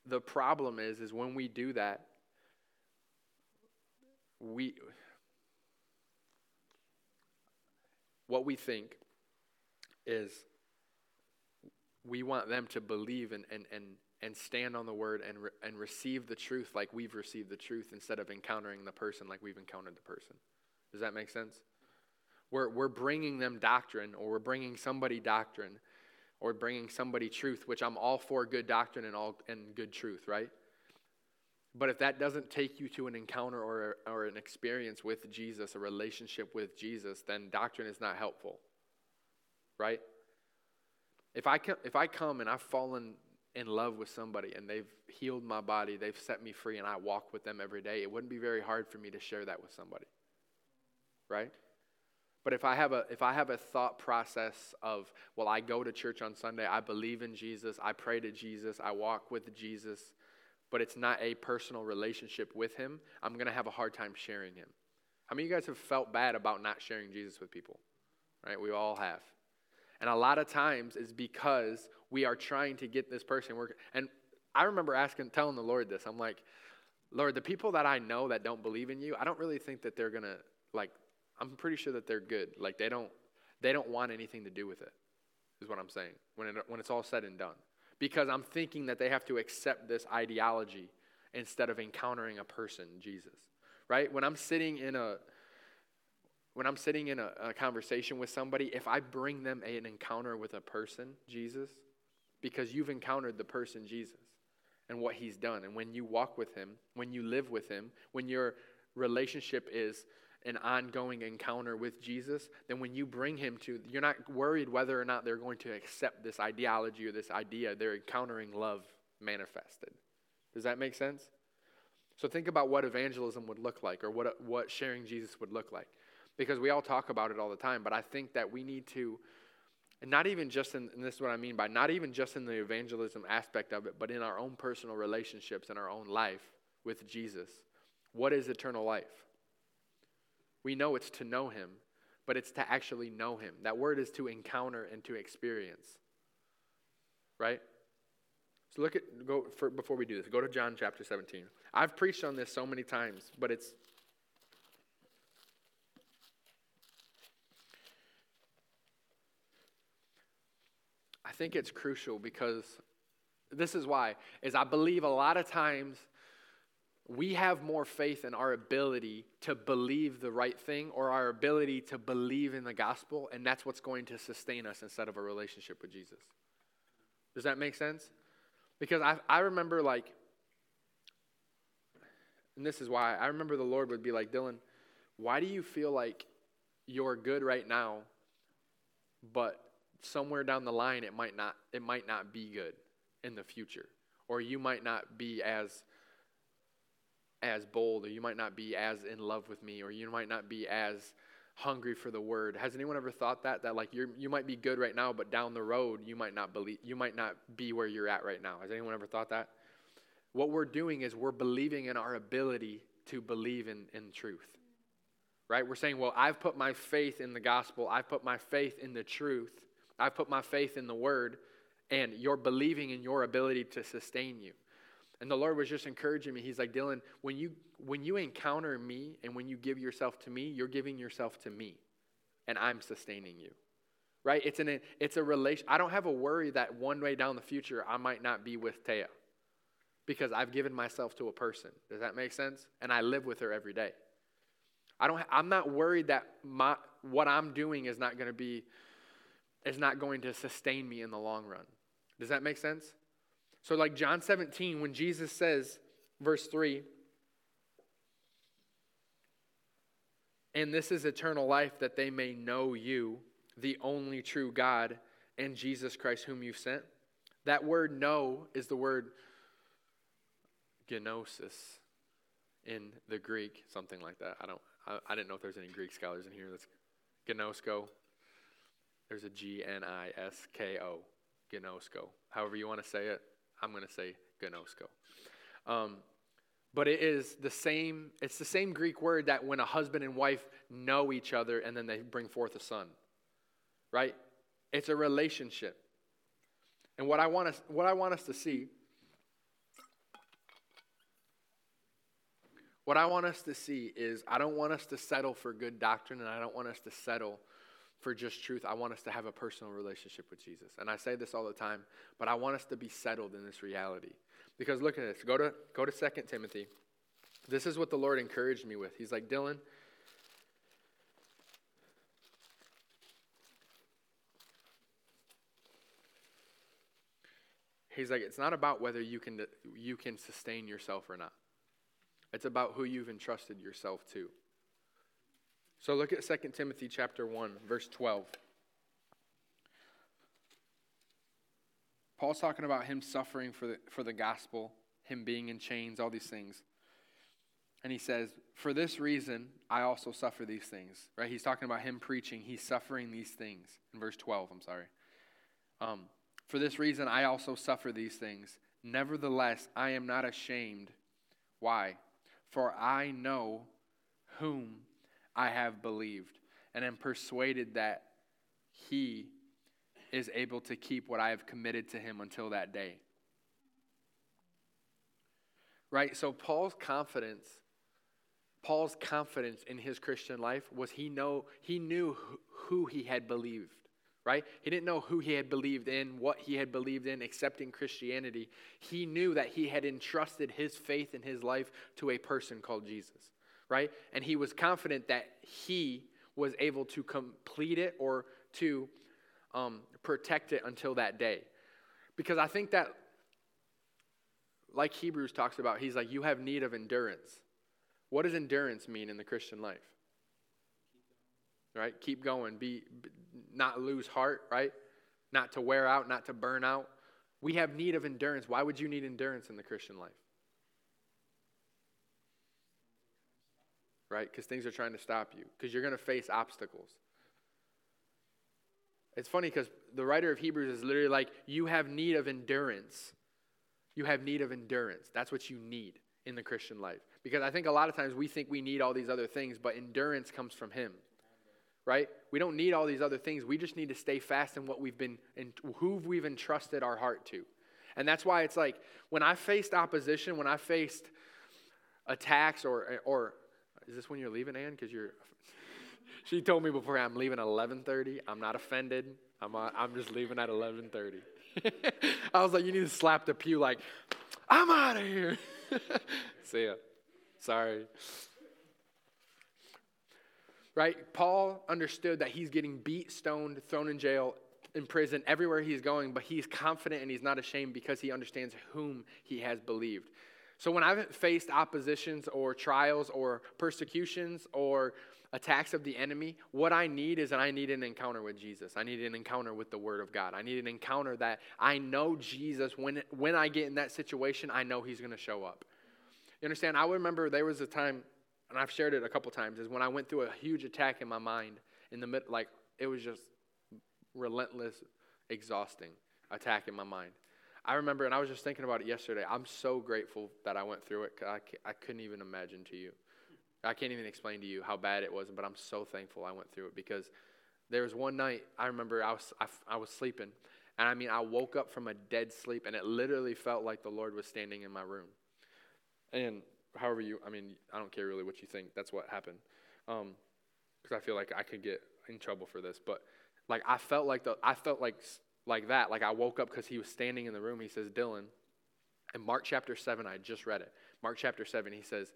the problem is is when we do that we what we think is we want them to believe and, and, and, and stand on the word and, re, and receive the truth like we've received the truth instead of encountering the person like we've encountered the person. Does that make sense? We're, we're bringing them doctrine or we're bringing somebody doctrine or bringing somebody truth, which I'm all for good doctrine and, all, and good truth, right? But if that doesn't take you to an encounter or, or an experience with Jesus, a relationship with Jesus, then doctrine is not helpful right? If I, come, if I come and I've fallen in love with somebody and they've healed my body, they've set me free, and I walk with them every day, it wouldn't be very hard for me to share that with somebody, right? But if I have a if I have a thought process of well I go to church on Sunday, I believe in Jesus, I pray to Jesus, I walk with Jesus, but it's not a personal relationship with him, I'm going to have a hard time sharing him. How many of you guys have felt bad about not sharing Jesus with people? Right? We all have. And a lot of times is because we are trying to get this person working. And I remember asking, telling the Lord this. I'm like, Lord, the people that I know that don't believe in you, I don't really think that they're gonna like. I'm pretty sure that they're good. Like they don't, they don't want anything to do with it. Is what I'm saying when it, when it's all said and done. Because I'm thinking that they have to accept this ideology instead of encountering a person, Jesus. Right? When I'm sitting in a when I'm sitting in a, a, conversation with somebody, if I bring them an encounter with a person, Jesus, because you've encountered the person, Jesus, and what he's done, and when you walk with him, when you live with him, when your relationship is an ongoing encounter with Jesus, then when you bring him to, you're not worried whether or not they're going to accept this ideology or this idea. They're encountering love manifested. Does that make sense? So think about what evangelism would look like or what, what sharing Jesus would look like because we all talk about it all the time, but I think that we need to, and not even just in, and this is what I mean by not even just in the evangelism aspect of it, but in our own personal relationships and our own life with Jesus. What is eternal life? We know it's to know him, but it's to actually know him. That word is to encounter and to experience. Right? So look at go for, before we do this. Go to John chapter 17. I've preached on this so many times, but it's I think it's crucial because This is why, is I believe a lot of times we have more faith in our ability to believe the right thing or our ability to believe in the gospel, and that's what's going to sustain us instead of a relationship with Jesus. Does that make sense? Because I, I remember, like, and this is why I remember the Lord would be like, Dylan, why do you feel like you're good right now, but somewhere down the line it might not it might not be good in the future or you might not be as as bold or you might not be as in love with me or you might not be as hungry for the word. Has anyone ever thought that that like you you might be good right now but down the road you might not believe you might not be where you're at right now? Has anyone ever thought that? What we're doing is we're believing in our ability to believe in, in truth right? We're saying well i've put my faith in the gospel. I've put my faith in the truth. I've put my faith in the word, and you're believing in your ability to sustain you. And the Lord was just encouraging me. He's like, Dylan, when you when you encounter me and when you give yourself to me, you're giving yourself to me, and I'm sustaining you. Right? It's an it's a relation. I don't have a worry that one way down the future I might not be with Taya, because I've given myself to a person. Does that make sense? And I live with her every day. I don't. I'm not worried that my what I'm doing is not going to be is not going to sustain me in the long run. Does that make sense? So, like John 17, when Jesus says, verse 3, and this is eternal life that they may know you, the only true God, and Jesus Christ, whom you've sent. That word know is the word gnosis in the Greek, something like that. I don't I, I didn't know if there's any Greek scholars in here that's gnosko. There's a G N I S K O, gnosko. However you want to say it, I'm going to say gnosko. Um, but it is the same, it's the same Greek word that when a husband and wife know each other and then they bring forth a son. Right? It's a relationship. And what I want us, what I want us to see, what I want us to see is I don't want us to settle for good doctrine and I don't want us to settle for just truth, I want us to have a personal relationship with Jesus. And I say this all the time, but I want us to be settled in this reality. Because look at this. Go to go to 2 Timothy. This is what the Lord encouraged me with. He's like, Dylan, He's like, it's not about whether you can, you can sustain yourself or not. It's about who you've entrusted yourself to. So look at 2 Timothy chapter 1, verse 12. Paul's talking about him suffering for the, for the gospel, him being in chains, all these things. And he says, For this reason, I also suffer these things. Right? He's talking about him preaching. He's suffering these things. In verse 12, I'm sorry. Um, For this reason, I also suffer these things. Nevertheless, I am not ashamed. Why? For I know whom I have believed, and am persuaded that he is able to keep what I have committed to him until that day. Right? So Paul's confidence Paul's confidence in his Christian life was he know he knew who he had believed, right? He didn't know who he had believed in, what he had believed in, accepting Christianity. He knew that he had entrusted his faith in his life to a person called Jesus right? And he was confident that he was able to complete it or to um, protect it until that day. Because I think that, like Hebrews talks about, he's like, you have need of endurance. What does endurance mean in the Christian life? Right? Keep going. Be, not lose heart, right? Not to wear out, not to burn out. We have need of endurance. Why would you need endurance in the Christian life? Right? Because things are trying to stop you, because you're going to face obstacles. It's funny because the writer of Hebrews is literally like, you have need of endurance. You have need of endurance. That's what you need in the Christian life. Because I think a lot of times we think we need all these other things, but endurance comes from Him. Right? We don't need all these other things. We just need to stay fast in what we've been, in who we've entrusted our heart to. And that's why it's like when I faced opposition, when I faced attacks or, or is this when you're leaving, Ann? Because you're. *laughs* she told me before I'm leaving at 11:30. I'm not offended. I'm uh, I'm just leaving at 11:30. *laughs* I was like, you need to slap the pew, like, I'm out of here. *laughs* See ya. Sorry. Right? Paul understood that he's getting beat, stoned, thrown in jail, in prison, everywhere he's going, but he's confident and he's not ashamed because he understands whom he has believed. So when I've faced oppositions or trials or persecutions or attacks of the enemy, what I need is that I need an encounter with Jesus. I need an encounter with the Word of God. I need an encounter that I know Jesus. When, when I get in that situation, I know He's going to show up. You understand? I remember there was a time, and I've shared it a couple times, is when I went through a huge attack in my mind in the mid, like it was just relentless, exhausting attack in my mind. I remember, and I was just thinking about it yesterday. I'm so grateful that I went through it. I, I couldn't even imagine to you. I can't even explain to you how bad it was, but I'm so thankful I went through it because there was one night I remember I was, I, I was sleeping, and I mean, I woke up from a dead sleep, and it literally felt like the Lord was standing in my room. And however you, I mean, I don't care really what you think. That's what happened. Because um, I feel like I could get in trouble for this, but like I felt like the, I felt like like that. Like I woke up because he was standing in the room. He says, Dylan, in Mark chapter seven, I just read it. Mark chapter seven, he says,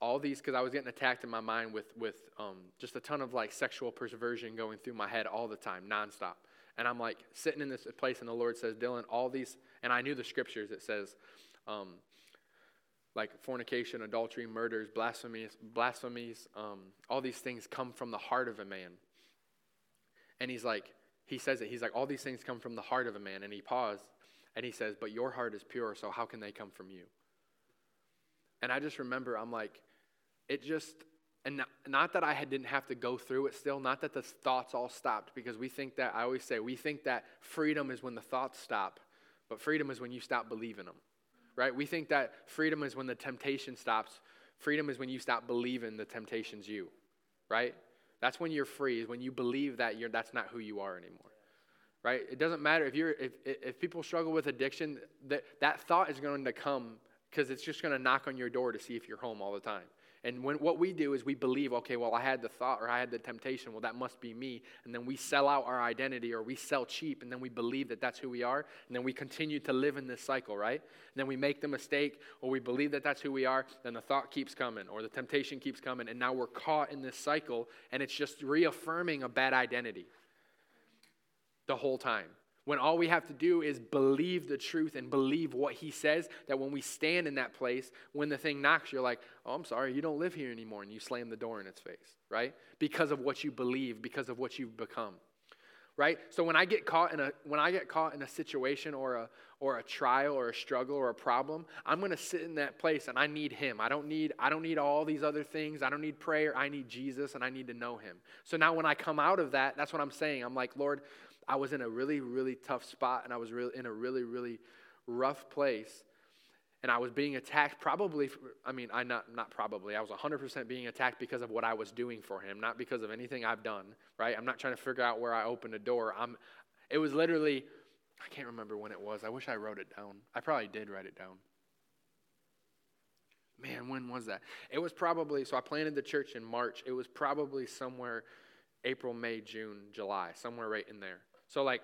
all these because I was getting attacked in my mind with with um, just a ton of like sexual perversion going through my head all the time, nonstop. And I'm like sitting in this place, and the Lord says, Dylan, all these, and I knew the scriptures. It says, um, like fornication, adultery, murders, blasphemies, blasphemies, um, all these things come from the heart of a man. And he's like, he says it. He's like, all these things come from the heart of a man. And he paused and he says, but your heart is pure, so how can they come from you? And I just remember, I'm like, it just, and not, that I had, didn't have to go through it still, not that the thoughts all stopped, because we think that, I always say, we think that freedom is when the thoughts stop, but freedom is when you stop believing them, right? We think that freedom is when the temptation stops. Freedom is when you stop believing the temptation's you, right? That's when you're free, is when you believe that you're, that's not who you are anymore. Right? It doesn't matter if you're if, if people struggle with addiction, that, that thought is going to come because it's just going to knock on your door to see if you're home all the time. And when, what we do is we believe, okay, well, I had the thought or I had the temptation, well, that must be me. And then we sell out our identity or we sell cheap and then we believe that that's who we are. And then we continue to live in this cycle, right? And then we make the mistake or we believe that that's who we are. Then the thought keeps coming or the temptation keeps coming. And now we're caught in this cycle and it's just reaffirming a bad identity the whole time. When all we have to do is believe the truth and believe what he says, that when we stand in that place, when the thing knocks, you're like, oh, I'm sorry, you don't live here anymore. And you slam the door in its face, right? Because of what you believe, because of what you've become. Right? So when I get caught in a when I get caught in a situation or a or a trial or a struggle or a problem, I'm going to sit in that place and I need him. I don't need I don't need all these other things. I don't need prayer. I need Jesus and I need to know him. So now when I come out of that, that's what I'm saying. I'm like, Lord, I was in a really, really tough spot and I was really, in a really, really rough place. And I was being attacked probably, I mean, I not, not probably, I was 100% being attacked because of what I was doing for him, not because of anything I've done, right? I'm not trying to figure out where I opened a door. I'm, it was literally, I can't remember when it was. I wish I wrote it down. I probably did write it down. Man, when was that? It was probably, so I planted the church in March. It was probably somewhere April, May, June, July, somewhere right in there. So, like,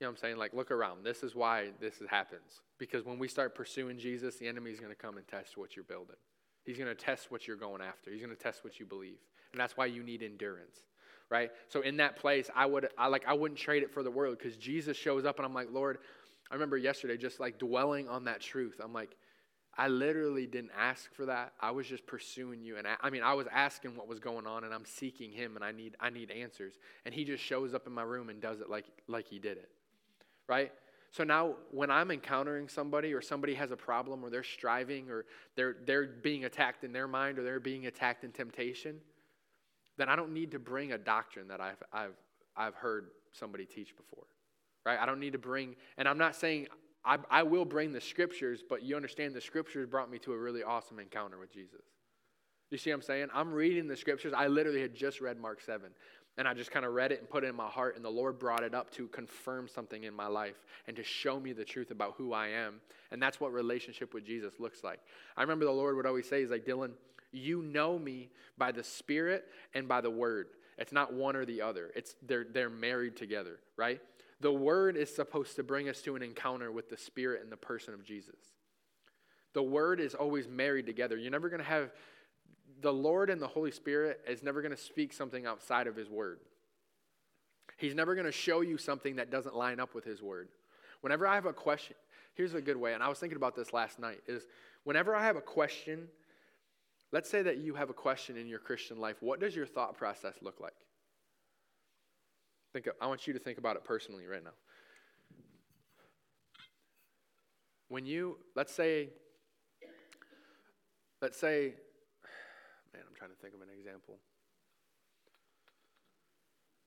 you know what I'm saying? Like, look around. This is why this happens. Because when we start pursuing Jesus, the enemy is going to come and test what you're building. He's going to test what you're going after. He's going to test what you believe. And that's why you need endurance. Right? So in that place, I would I like I wouldn't trade it for the world because Jesus shows up and I'm like, Lord, I remember yesterday just like dwelling on that truth. I'm like, I literally didn't ask for that. I was just pursuing you. And I, I, mean, I was asking what was going on and I'm seeking him and I need, I need answers. And he just shows up in my room and does it like, like he did it. Right? So now when I'm encountering somebody or somebody has a problem or they're striving or they're, they're being attacked in their mind or they're being attacked in temptation, then I don't need to bring a doctrine that I've, I've, I've heard somebody teach before. Right? I don't need to bring, and I'm not saying I, I will bring the scriptures, but you understand the scriptures brought me to a really awesome encounter with Jesus. You see what I'm saying? I'm reading the scriptures. I literally had just read Mark 7. And I just kind of read it and put it in my heart, and the Lord brought it up to confirm something in my life and to show me the truth about who I am. And that's what relationship with Jesus looks like. I remember the Lord would always say, He's like, Dylan, you know me by the Spirit and by the Word. It's not one or the other. It's they're they're married together, right? The word is supposed to bring us to an encounter with the Spirit and the person of Jesus. The word is always married together. You're never going to have the Lord and the Holy Spirit is never going to speak something outside of his word. He's never going to show you something that doesn't line up with his word. Whenever I have a question, here's a good way, and I was thinking about this last night, is whenever I have a question, let's say that you have a question in your Christian life, what does your thought process look like? Think I want you to think about it personally right now. When you, let's say, let's say, *sighs* man, I'm trying to think of an example.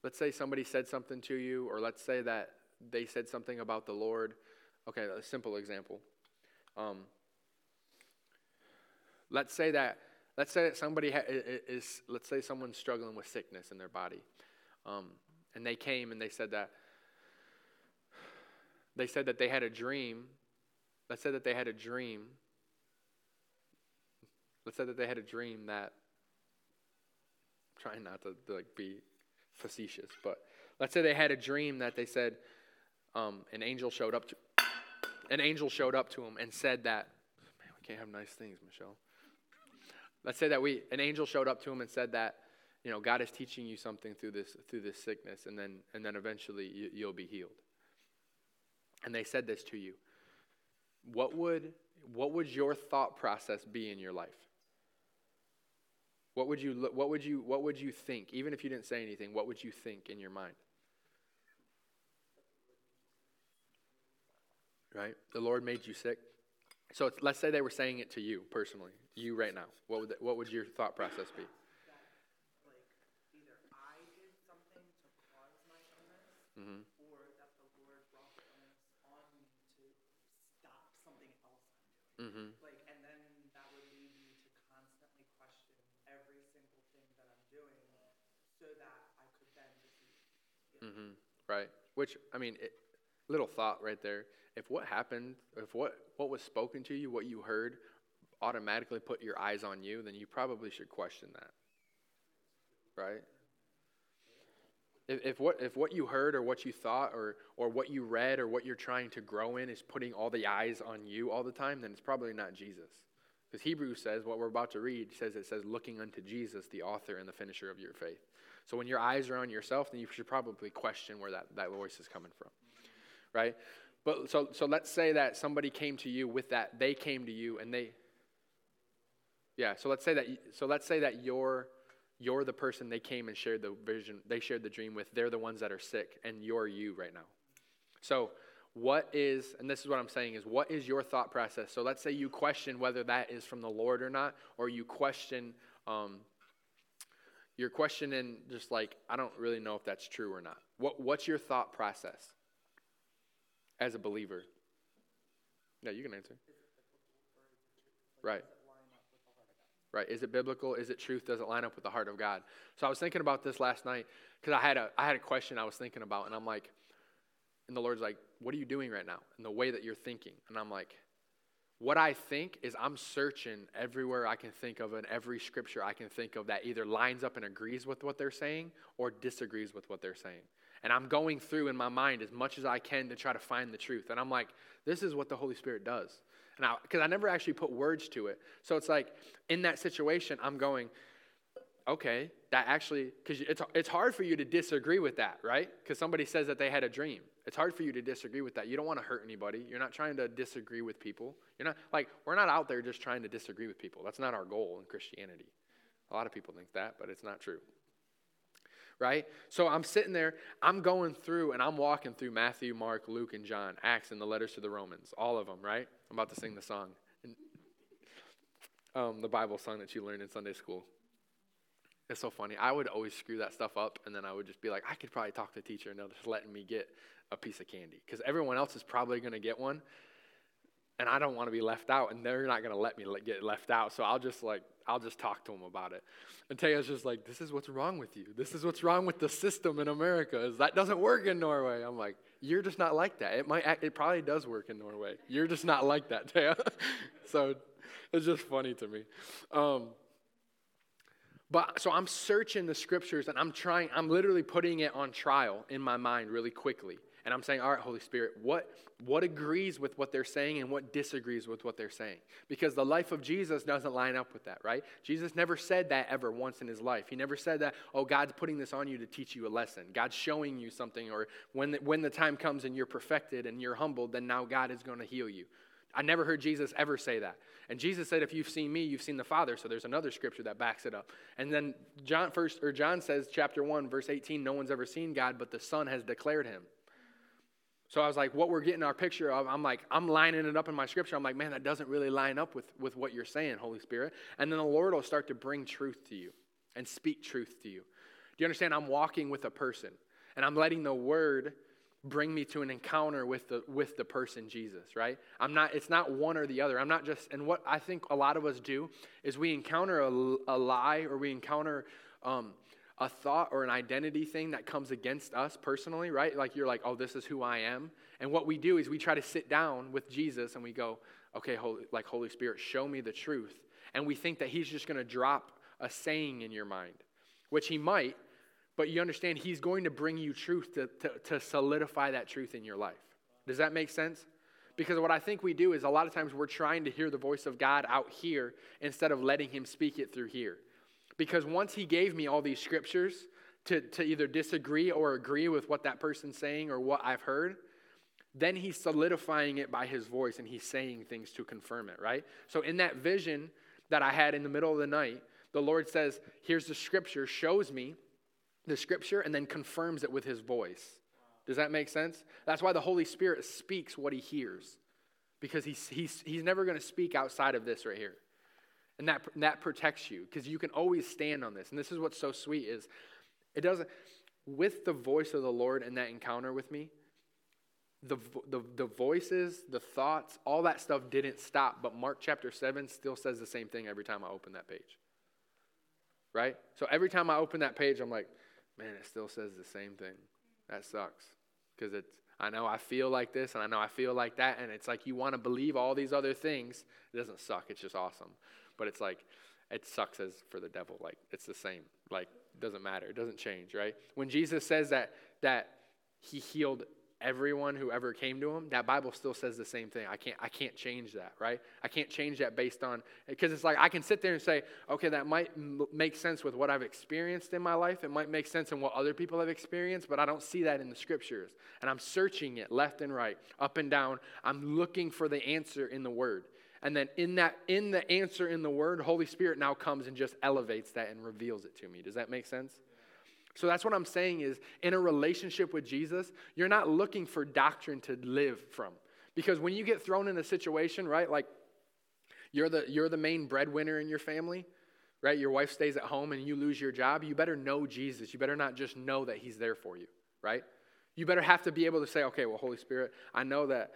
Let's say somebody said something to you, or let's say that they said something about the Lord. Okay, a simple example. Um, let's say that let's say that somebody ha- is let's say someone's struggling with sickness in their body, um, and they came and they said that they said that they had a dream. Let's say that they had a dream. Let's say that they had a dream that. I'm trying not to, to like be facetious, but let's say they had a dream that they said um, an angel showed up to an angel showed up to him and said that man we can't have nice things michelle let's say that we an angel showed up to him and said that you know god is teaching you something through this through this sickness and then and then eventually you, you'll be healed. And they said this to you. What would what would your thought process be in your life? What would you what would you what would you think? Even if you didn't say anything what would you think in your mind? Right? The lord made you sick. So let's say they were saying it to you personally you right now. What would what would your thought process be mm-hmm. or that the Lord brought the illness on me to stop something else I'm doing. Mm-hmm. Like, and then that would lead me to constantly question every single thing that I'm doing, so that I could then receive. Mm-hmm. Right. Which I mean, it, little thought right there. If what happened, if what what was spoken to you, what you heard, automatically put your eyes on you, then you probably should question that. Right. If, if what if what you heard or what you thought or or what you read or what you're trying to grow in is putting all the eyes on you all the time, then it's probably not Jesus. Because Hebrews says what we're about to read says it says looking unto Jesus, the author and the finisher of your faith. So when your eyes are on yourself, then you should probably question where that, that voice is coming from. Right? But so so let's say that somebody came to you with that, they came to you and they Yeah, so let's say that so let's say that you're you're the person they came and shared the vision, they shared the dream with. They're the ones that are sick, and you're you right now. So, what is, and this is what I'm saying, is what is your thought process? So, let's say you question whether that is from the Lord or not, or you question, um, you're questioning just like, I don't really know if that's true or not. What, what's your thought process as a believer? Yeah, you can answer. Right. Right. Is it biblical? Is it truth? Does it line up with the heart of God? So I was thinking about this last night because I had a I had a question I was thinking about, and I'm like, and the Lord's like, "What are you doing right now?" And the way that you're thinking, and I'm like, what I think is I'm searching everywhere I can think of and every scripture I can think of that either lines up and agrees with what they're saying or disagrees with what they're saying. And I'm going through in my mind as much as I can to try to find the truth. And I'm like, this is what the Holy Spirit does. And because I, I never actually put words to it. So it's like in that situation, I'm going, okay, that actually, because it's, it's hard for you to disagree with that, right? Because somebody says that they had a dream. It's hard for you to disagree with that. You don't want to hurt anybody. You're not trying to disagree with people. You're not, like, we're not out there just trying to disagree with people. That's not our goal in Christianity. A lot of people think that, but it's not true. Right? So I'm sitting there, I'm going through, and I'm walking through Matthew, Mark, Luke, and John, Acts, and the letters to the Romans, all of them, right? I'm about to sing the song. Um, the Bible song that you learned in Sunday school. It's so funny. I would always screw that stuff up, and then I would just be like, I could probably talk to the teacher, and they're just letting me get a piece of candy because everyone else is probably going to get one, and I don't want to be left out, and they're not going to let me get left out. So I'll just like I'll just talk to them about it. And Taya's just like, this is what's wrong with you. This is what's wrong with the system in America. Is that doesn't work in Norway? I'm like, you're just not like that. It might, it probably does work in Norway. You're just not like that, Taya. *laughs* so it's just funny to me. Um, but so I'm searching the scriptures and I'm trying, I'm literally putting it on trial in my mind really quickly. And I'm saying, all right, Holy Spirit, what, what agrees with what they're saying and what disagrees with what they're saying? Because the life of Jesus doesn't line up with that, right? Jesus never said that ever once in his life. He never said that, oh, God's putting this on you to teach you a lesson. God's showing you something, or when the, when the time comes and you're perfected and you're humbled, then now God is going to heal you. I never heard Jesus ever say that. And Jesus said, if you've seen me, you've seen the Father. So there's another scripture that backs it up. And then John first or John says, chapter 1, verse 18, no one's ever seen God, but the Son has declared him. So I was like, what we're getting our picture of, I'm like, I'm lining it up in my scripture. I'm like, man, that doesn't really line up with, with what you're saying, Holy Spirit. And then the Lord will start to bring truth to you and speak truth to you. Do you understand? I'm walking with a person and I'm letting the word bring me to an encounter with the with the person Jesus, right? I'm not it's not one or the other. I'm not just and what I think a lot of us do is we encounter a, a lie or we encounter um, a thought or an identity thing that comes against us personally, right? Like you're like, "Oh, this is who I am." And what we do is we try to sit down with Jesus and we go, "Okay, Holy, like Holy Spirit, show me the truth." And we think that he's just going to drop a saying in your mind, which he might, but you understand he's going to bring you truth to, to, to, solidify that truth in your life. Does that make sense? Because what I think we do is a lot of times we're trying to hear the voice of God out here instead of letting him speak it through here. Because once he gave me all these scriptures to, to either disagree or agree with what that person's saying or what I've heard, then he's solidifying it by his voice and he's saying things to confirm it, right? So in that vision that I had in the middle of the night, the Lord says, Here's the scripture, shows me the scripture and then confirms it with his voice. Does that make sense? That's why the Holy Spirit speaks what he hears, because he's, he's, he's never going to speak outside of this right here. And that, that protects you, because you can always stand on this. And this is what's so sweet is it doesn't, with the voice of the Lord in that encounter with me, the, the, the voices, the thoughts, all that stuff didn't stop. But Mark chapter 7 still says the same thing every time I open that page. Right? So every time I open that page, I'm like, man, it still says the same thing. That sucks. Because it's, I know I feel like this and I know I feel like that. And it's like you want to believe all these other things. It doesn't suck. It's just awesome. But it's like, it sucks as for the devil. Like, it's the same. Like, it doesn't matter. It doesn't change, right? When Jesus says that, that he healed everyone who ever came to him that bible still says the same thing i can't i can't change that right i can't change that based on because it's like i can sit there and say okay that might m- make sense with what i've experienced in my life it might make sense in what other people have experienced but i don't see that in the scriptures and i'm searching it left and right up and down i'm looking for the answer in the word and then in that in the answer in the word holy spirit now comes and just elevates that and reveals it to me does that make sense so that's what I'm saying is in a relationship with Jesus, you're not looking for doctrine to live from. Because when you get thrown in a situation, right, like you're the, you're the main breadwinner in your family, right? Your wife stays at home and you lose your job, you better know Jesus. You better not just know that he's there for you, right? You better have to be able to say, okay, well, Holy Spirit, I know that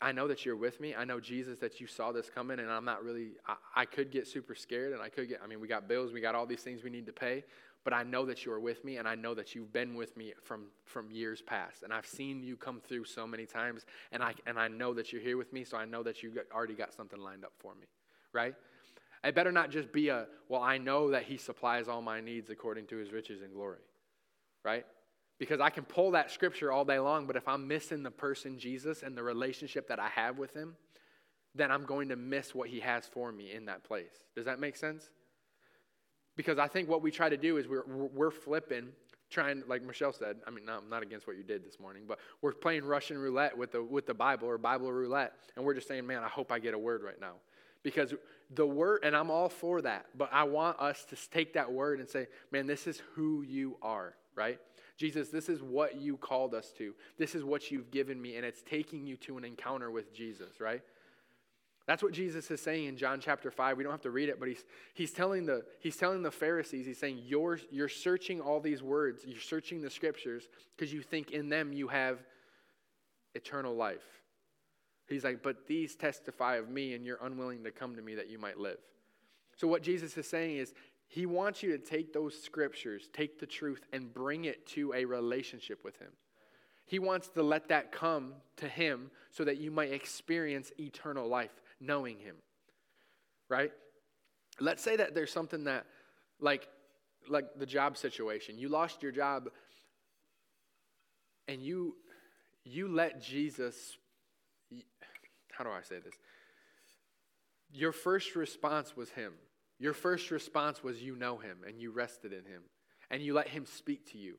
I know that you're with me. I know Jesus that you saw this coming, and I'm not really. I, I, could get super scared, and I could get. I mean, we got bills, we got all these things we need to pay but I know that you are with me and I know that you've been with me from, from years past. And I've seen you come through so many times and I, and I know that you're here with me, so I know that you already got something lined up for me, right? It better not just be a, well, I know that he supplies all my needs according to his riches and glory, right? Because I can pull that scripture all day long, but if I'm missing the person Jesus and the relationship that I have with him, then I'm going to miss what he has for me in that place. Does that make sense? Because I think what we try to do is we're, we're flipping, trying, like Michelle said, I mean, no, I'm not against what you did this morning, but we're playing Russian roulette with the, with the Bible or Bible roulette, and we're just saying, man, I hope I get a word right now. Because the word, and I'm all for that, but I want us to take that word and say, man, this is who you are, right? Jesus, this is what you called us to. This is what you've given me, and it's taking you to an encounter with Jesus, right? That's what Jesus is saying in John chapter 5. We don't have to read it, but he's, he's, telling, the, he's telling the Pharisees, he's saying, you're, you're searching all these words, you're searching the scriptures because you think in them you have eternal life. He's like, but these testify of me, and you're unwilling to come to me that you might live. So, what Jesus is saying is, he wants you to take those scriptures, take the truth, and bring it to a relationship with him. He wants to let that come to him so that you might experience eternal life knowing him. Right? Let's say that there's something that like like the job situation. You lost your job and you you let Jesus, how do I say this? Your first response was Him. Your first response was you know Him and you rested in Him and you let Him speak to you.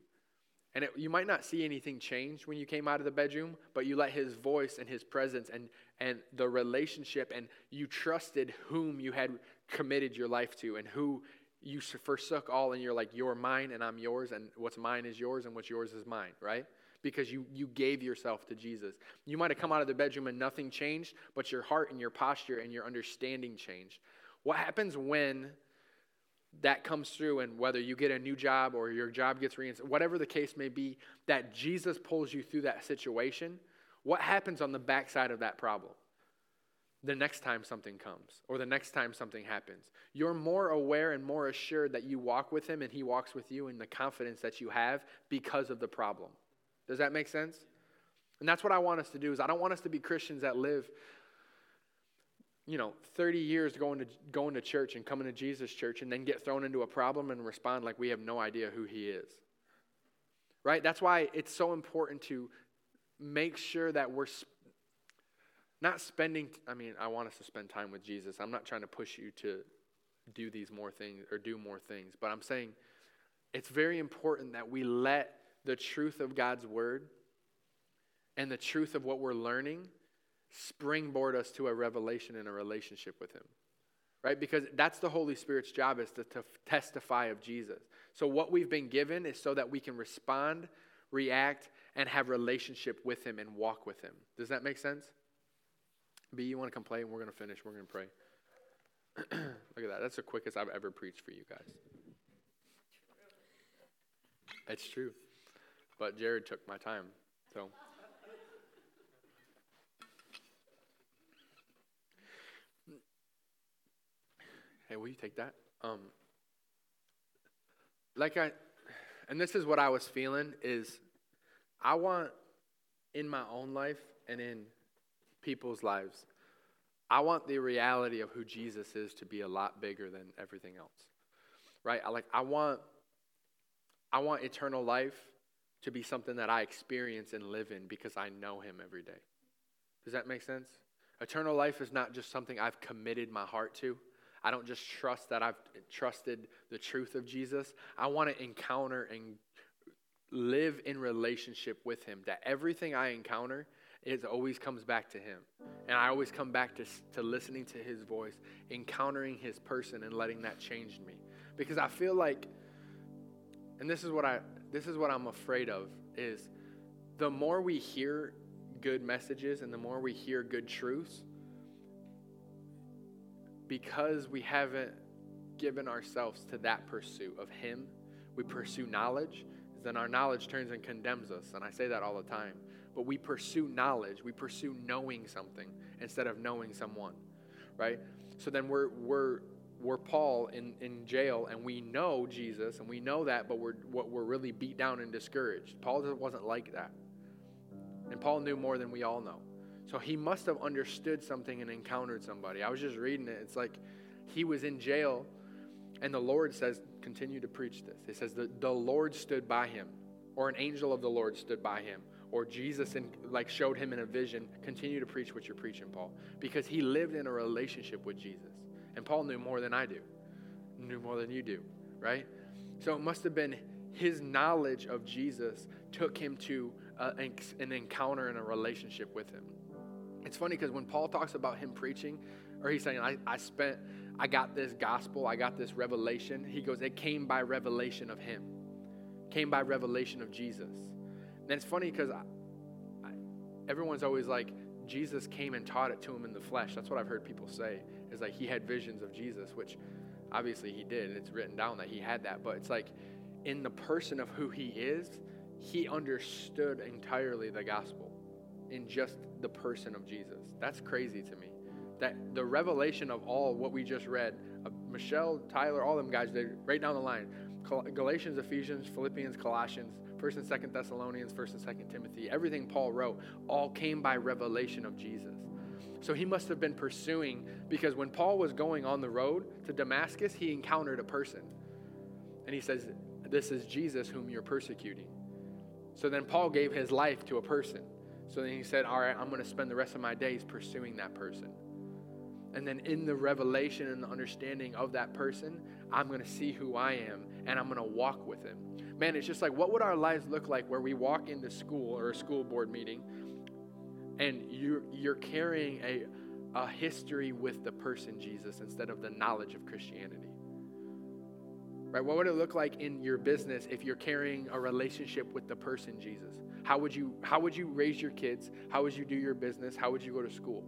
And it, you might not see anything change when you came out of the bedroom, but you let His voice and His presence and, and the relationship, and you trusted whom you had committed your life to and who you forsook all, and you're like, You're mine and I'm yours, and what's mine is yours, and what's yours is mine, right? because you, you gave yourself to Jesus. You might have come out of the bedroom and nothing changed, but your heart and your posture and your understanding changed. What happens when that comes through and whether you get a new job or your job gets reinstated, whatever the case may be, that Jesus pulls you through that situation, what happens on the backside of that problem? The next time something comes or the next time something happens, you're more aware and more assured that you walk with Him and He walks with you in the confidence that you have because of the problem. Does that make sense? And that's what I want us to do is I don't want us to be Christians that live you know 30 years going to going to church and coming to Jesus church and then get thrown into a problem and respond like we have no idea who he is. Right? That's why it's so important to make sure that we're sp- not spending I mean, I want us to spend time with Jesus. I'm not trying to push you to do these more things or do more things, but I'm saying it's very important that we let the truth of God's word and the truth of what we're learning springboard us to a revelation and a relationship with him right? Because that's the holy spirit's job is to, to testify of jesus. So what we've been given is so that we can respond react and have relationship with him and walk with him. Does that make sense? B you want to come play? And we're going to finish. We're going to pray. *clears throat* Look at that. That's the quickest i've ever preached for you guys. It's true. But Jared took my time. So. Hey, will you take that? Um, like I, and this is what I was feeling is, I want in my own life and in people's lives, I want the reality of who Jesus is to be a lot bigger than everything else, right? I like I want, I want eternal life to be something that I experience and live in because I know Him every day. Does that make sense? Eternal life is not just something I've committed my heart to. I don't just trust that I've trusted the truth of Jesus. I want to encounter and live in relationship with Him. That everything I encounter it always comes back to him. And I always come back to, to listening to his voice, encountering his person, and letting that change me. Because I feel like, and this is what I, this is what I'm afraid of is the more we hear good messages and the more we hear good truths, because we haven't given ourselves to that pursuit of Him, we pursue knowledge, then our knowledge turns and condemns us. And I say that all the time. But we pursue knowledge, we pursue knowing something instead of knowing someone, right? So then we're, we're we're Paul in, in jail and we know Jesus and we know that, but we're, what we're really beat down and discouraged. Paul wasn't like that. And Paul knew more than we all know. So he must have understood something and encountered somebody. I was just reading it. It's like he was in jail and the Lord says, continue to preach this. It says, the, the Lord stood by him, or an angel of the Lord stood by him, or Jesus in, like showed him in a vision, continue to preach what you're preaching, Paul. Because he lived in a relationship with Jesus. And Paul knew more than I do, knew more than you do, right? So it must have been his knowledge of Jesus took him to uh, an encounter and a relationship with him. It's funny because when Paul talks about him preaching, or he's saying, I, I spent, I got this gospel, I got this revelation, he goes, it came by revelation of him, came by revelation of Jesus. And it's funny because everyone's always like, Jesus came and taught it to him in the flesh. That's what I've heard people say is like he had visions of Jesus, which obviously he did, and it's written down that he had that. But it's like in the person of who he is, he understood entirely the gospel in just the person of Jesus. That's crazy to me. That the revelation of all what we just read, uh, Michelle, Tyler, all them guys, they right down the line. Galatians, Ephesians, Philippians, Colossians, First and Second Thessalonians, First and Second Timothy, everything Paul wrote all came by revelation of Jesus. So he must have been pursuing because when Paul was going on the road to Damascus, he encountered a person. And he says, This is Jesus whom you're persecuting. So then Paul gave his life to a person. So then he said, All right, I'm going to spend the rest of my days pursuing that person. And then in the revelation and the understanding of that person, I'm going to see who I am and I'm going to walk with him. Man, it's just like, what would our lives look like where we walk into school or a school board meeting and you're, you're carrying a, a history with the person Jesus instead of the knowledge of Christianity? Right? What would it look like in your business if you're carrying a relationship with the person Jesus? How would you how would you raise your kids? How would you do your business? How would you go to school?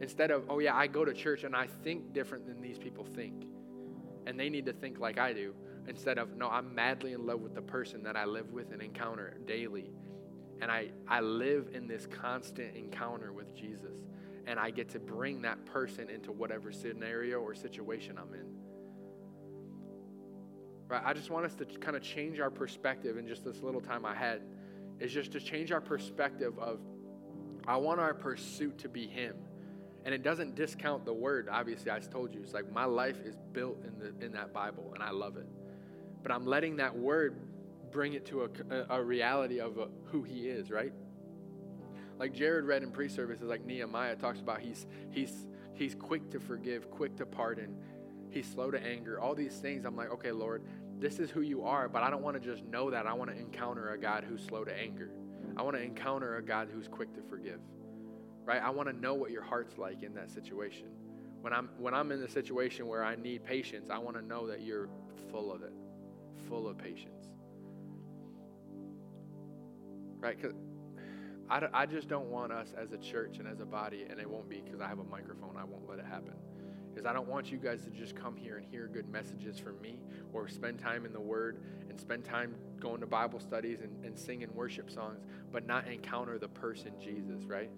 Instead of, oh yeah, I go to church and I think different than these people think. And they need to think like I do. Instead of, no, I'm madly in love with the person that I live with and encounter daily. And I, I live in this constant encounter with Jesus. And I get to bring that person into whatever scenario or situation I'm in. Right? I just want us to kind of change our perspective in just this little time I had, is just to change our perspective of, I want our pursuit to be Him. And it doesn't discount the word. Obviously, I told you, it's like my life is built in, the, in that Bible, and I love it. But I'm letting that word bring it to a, a reality of a, who He is, right? Like Jared read in pre-services, like Nehemiah talks about, he's he's he's quick to forgive, quick to pardon, he's slow to anger. All these things, I'm like, okay, Lord, this is who you are, but I don't want to just know that. I want to encounter a God who's slow to anger. I want to encounter a God who's quick to forgive right? I want to know what your heart's like in that situation. When I'm when I'm in the situation where I need patience, I want to know that you're full of it, full of patience. Right? Cuz I, I just don't want us as a church and as a body, and it won't be because I have a microphone, I won't let it happen. Because I don't want you guys to just come here and hear good messages from me or spend time in the Word and spend time going to Bible studies and, and singing worship songs, but not encounter the person Jesus, right?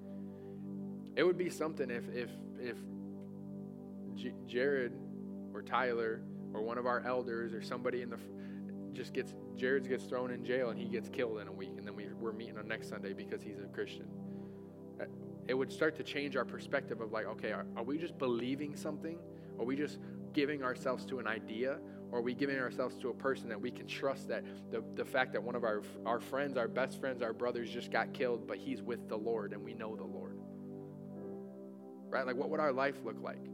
It would be something if if if J- Jared or Tyler or one of our elders or somebody in the just gets Jared gets thrown in jail and he gets killed in a week, and then we, we're meeting on next Sunday because he's a Christian. It would start to change our perspective of like, okay, are, are we just believing something? Are we just giving ourselves to an idea? Or are we giving ourselves to a person that we can trust that the, the fact that one of our, our friends, our best friends, our brothers just got killed, but he's with the Lord and we know the Lord? right? Like, what would our life look like?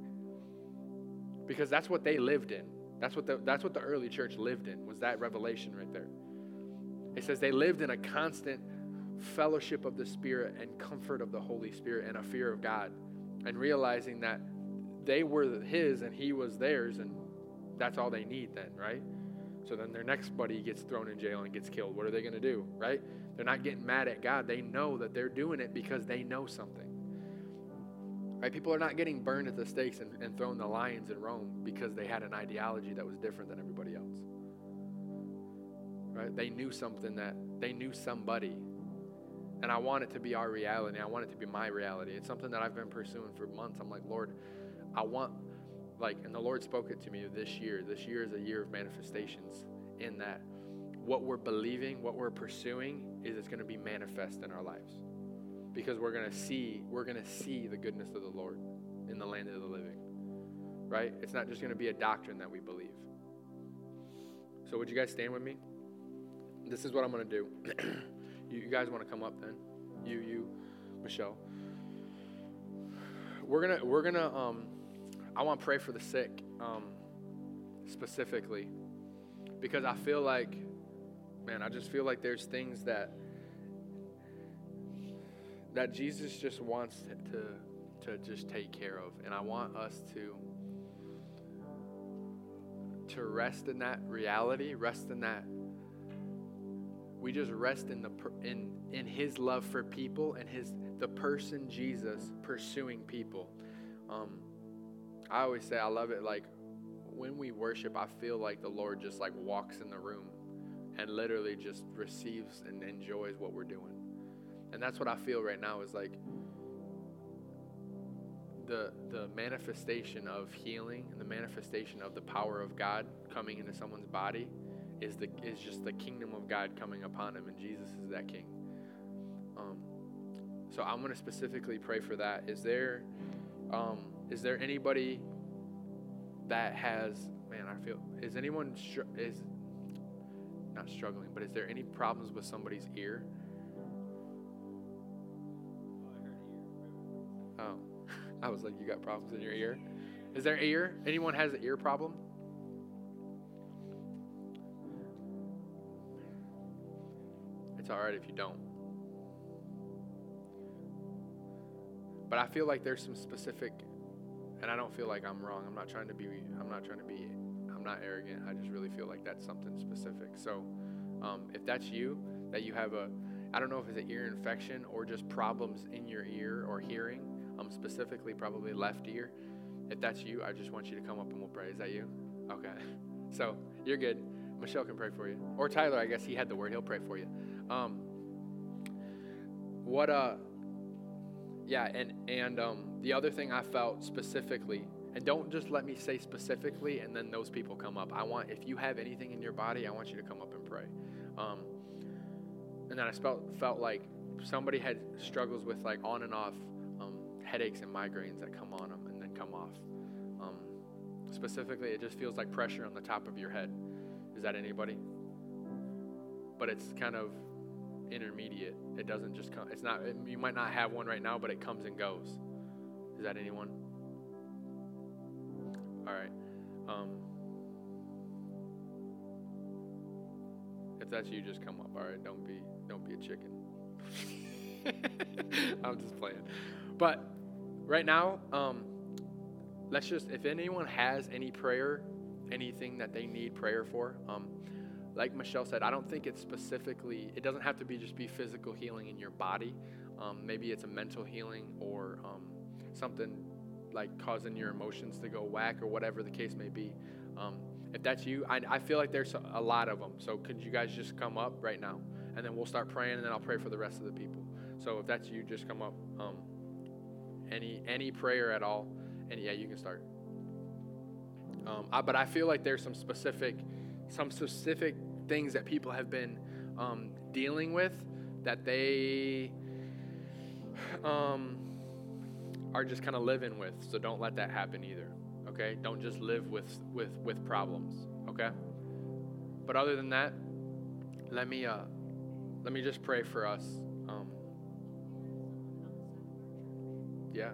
Because that's what they lived in. That's what the, that's what the early church lived in, was that revelation right there. It says they lived in a constant fellowship of the Spirit and comfort of the Holy Spirit and a fear of God, and realizing that they were His and He was theirs, and that's all they need then, right? So then their next buddy gets thrown in jail and gets killed. What are they going to do, right? They're not getting mad at God. They know that they're doing it because they know something. Right? People are not getting burned at the stakes and, and thrown the lions in Rome because they had an ideology that was different than everybody else. Right? They knew something that they knew somebody. And I want it to be our reality. I want it to be my reality. It's something that I've been pursuing for months. I'm like, Lord, I want, like, and the Lord spoke it to me this year. This year is a year of manifestations in that what we're believing, what we're pursuing, is it's going to be manifest in our lives because we're going to see we're going to see the goodness of the Lord in the land of the living. Right? It's not just going to be a doctrine that we believe. So would you guys stand with me? This is what I'm going to do. *clears throat* you, you guys want to come up then? You you Michelle. We're to we're to um I want to pray for the sick um specifically because I feel like man, I just feel like there's things that that Jesus just wants to, to just take care of. And I want us to to rest in that reality, rest in that we just rest in the in in his love for people and his the person Jesus pursuing people. Um, I always say I love it like when we worship, I feel like the Lord just like walks in the room and literally just receives and enjoys what we're doing. And that's what I feel right now is like the the manifestation of healing and the manifestation of the power of God coming into someone's body is the is just the kingdom of God coming upon him, and Jesus is that King. Um, so I'm going to specifically pray for that. Is there um, is there anybody that has man? I feel is anyone str- is not struggling, but is there any problems with somebody's ear? Oh, *laughs* I was like, you got problems in your ear. Is there ear? Anyone has an ear problem? It's all right if you don't. But I feel like there's some specific, and I don't feel like I'm wrong. I'm not trying to be. I'm not trying to be. I'm not arrogant. I just really feel like that's something specific. So, um, if that's you, that you have a, I don't know if it's an ear infection or just problems in your ear or hearing, um, specifically probably left ear. If that's you, I just want you to come up and we'll pray. Is that you? Okay. *laughs* So you're good. Michelle can pray for you, or Tyler. I guess he had the word. He'll pray for you. Um, what uh yeah and and um, the other thing i felt specifically and don't just let me say specifically and then those people come up. I want if you have anything in your body i want you to come up and pray. Um, and then i felt felt like somebody had struggles with like on and off um, headaches and migraines that come on them and then come off. Um, specifically it just feels like pressure on the top of your head. Is that anybody? But it's kind of intermediate. It doesn't just come. It's not. You might not have one right now, but it comes and goes. Is that anyone? All right. Um, if that's you, just come up. All right. Don't be. Don't be a chicken. *laughs* I'm just playing. But right now, um, let's just. If anyone has any prayer, anything that they need prayer for, um, like Michelle said, I don't think it's specifically, it doesn't have to be just be physical healing in your body. Um, maybe it's a mental healing or um, something like causing your emotions to go whack or whatever the case may be. Um, if that's you, I, I feel like there's a lot of them. So could you guys just come up right now? And then we'll start praying and then I'll pray for the rest of the people. So if that's you, just come up. Um, any any prayer at all. And yeah, you can start. Um, I, but I feel like there's some specific some specific things that people have been um, dealing with that they um, are just kind of living with. So don't let that happen either. Okay? Don't just live with with with problems. Okay? But other than that, let me uh, let me just pray for us. Um, yeah.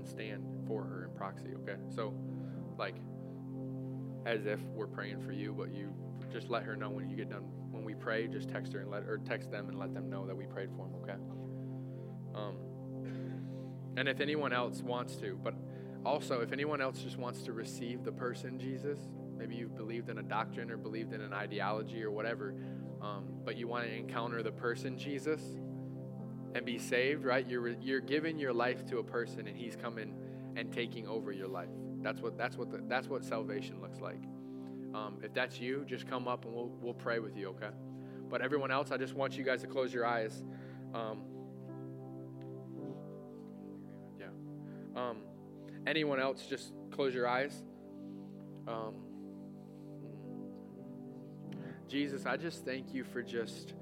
And stand for her in proxy, okay? So, like, as if we're praying for you, but you just let her know when you get done. When we pray, just text her and let or text them and let them know that we prayed for them, okay? Um, and if anyone else wants to, but also if anyone else just wants to receive the person Jesus, maybe you've believed in a doctrine or believed in an ideology or whatever, um, but you want to encounter the person Jesus and be saved, right? You're you're giving your life to a person, and He's coming and taking over your life. That's what that's what the, that's what salvation looks like. Um, if that's you, just come up and we'll we'll pray with you, okay? But everyone else, I just want you guys to close your eyes. Um, yeah. Um, anyone else, just close your eyes. Um, Jesus, I just thank you for just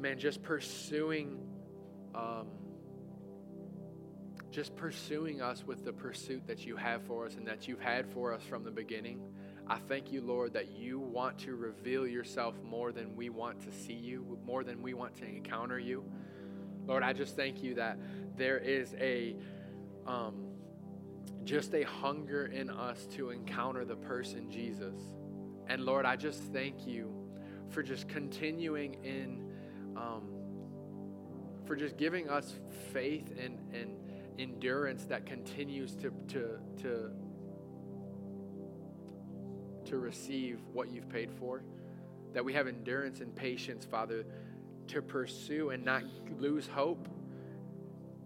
man, just pursuing, um, just pursuing us with the pursuit that you have for us and that you've had for us from the beginning. I thank you, Lord, that you want to reveal yourself more than we want to see you, more than we want to encounter you. Lord, I just thank you that there is a um, just a hunger in us to encounter the person Jesus. And Lord, I just thank you for just continuing in um, for just giving us faith and, and endurance that continues to, to, to, to receive what you've paid for. That we have endurance and patience, Father, to pursue and not lose hope,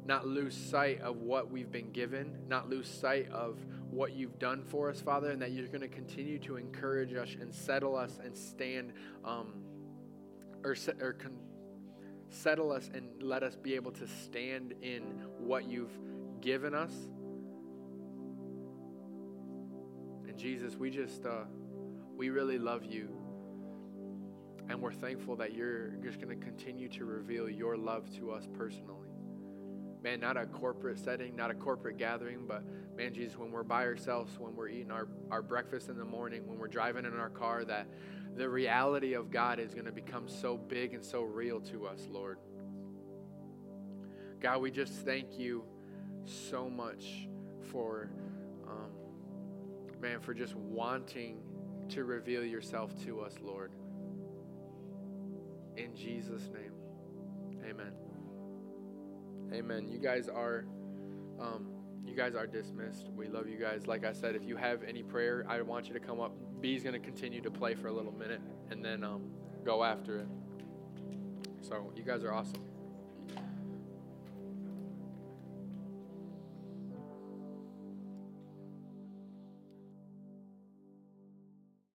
not lose sight of what we've been given, not lose sight of what you've done for us, Father, and that you're going to continue to encourage us and settle us and stand um, or, or settle us and let us be able to stand in what you've given us. And Jesus, we just, uh, we really love you. And we're thankful that you're just going to continue to reveal your love to us personally. Man, not a corporate setting, not a corporate gathering, but man, Jesus, when we're by ourselves, when we're eating our, our breakfast in the morning, when we're driving in our car, that the reality of God is going to become so big and so real to us, Lord. God, we just thank you so much for, um, man, for just wanting to reveal yourself to us, Lord. In Jesus' name, amen. Amen. You guys are, um, you guys are dismissed. We love you guys. Like I said, if you have any prayer, I want you to come up. B's going to continue to play for a little minute and then um, go after it. So you guys are awesome.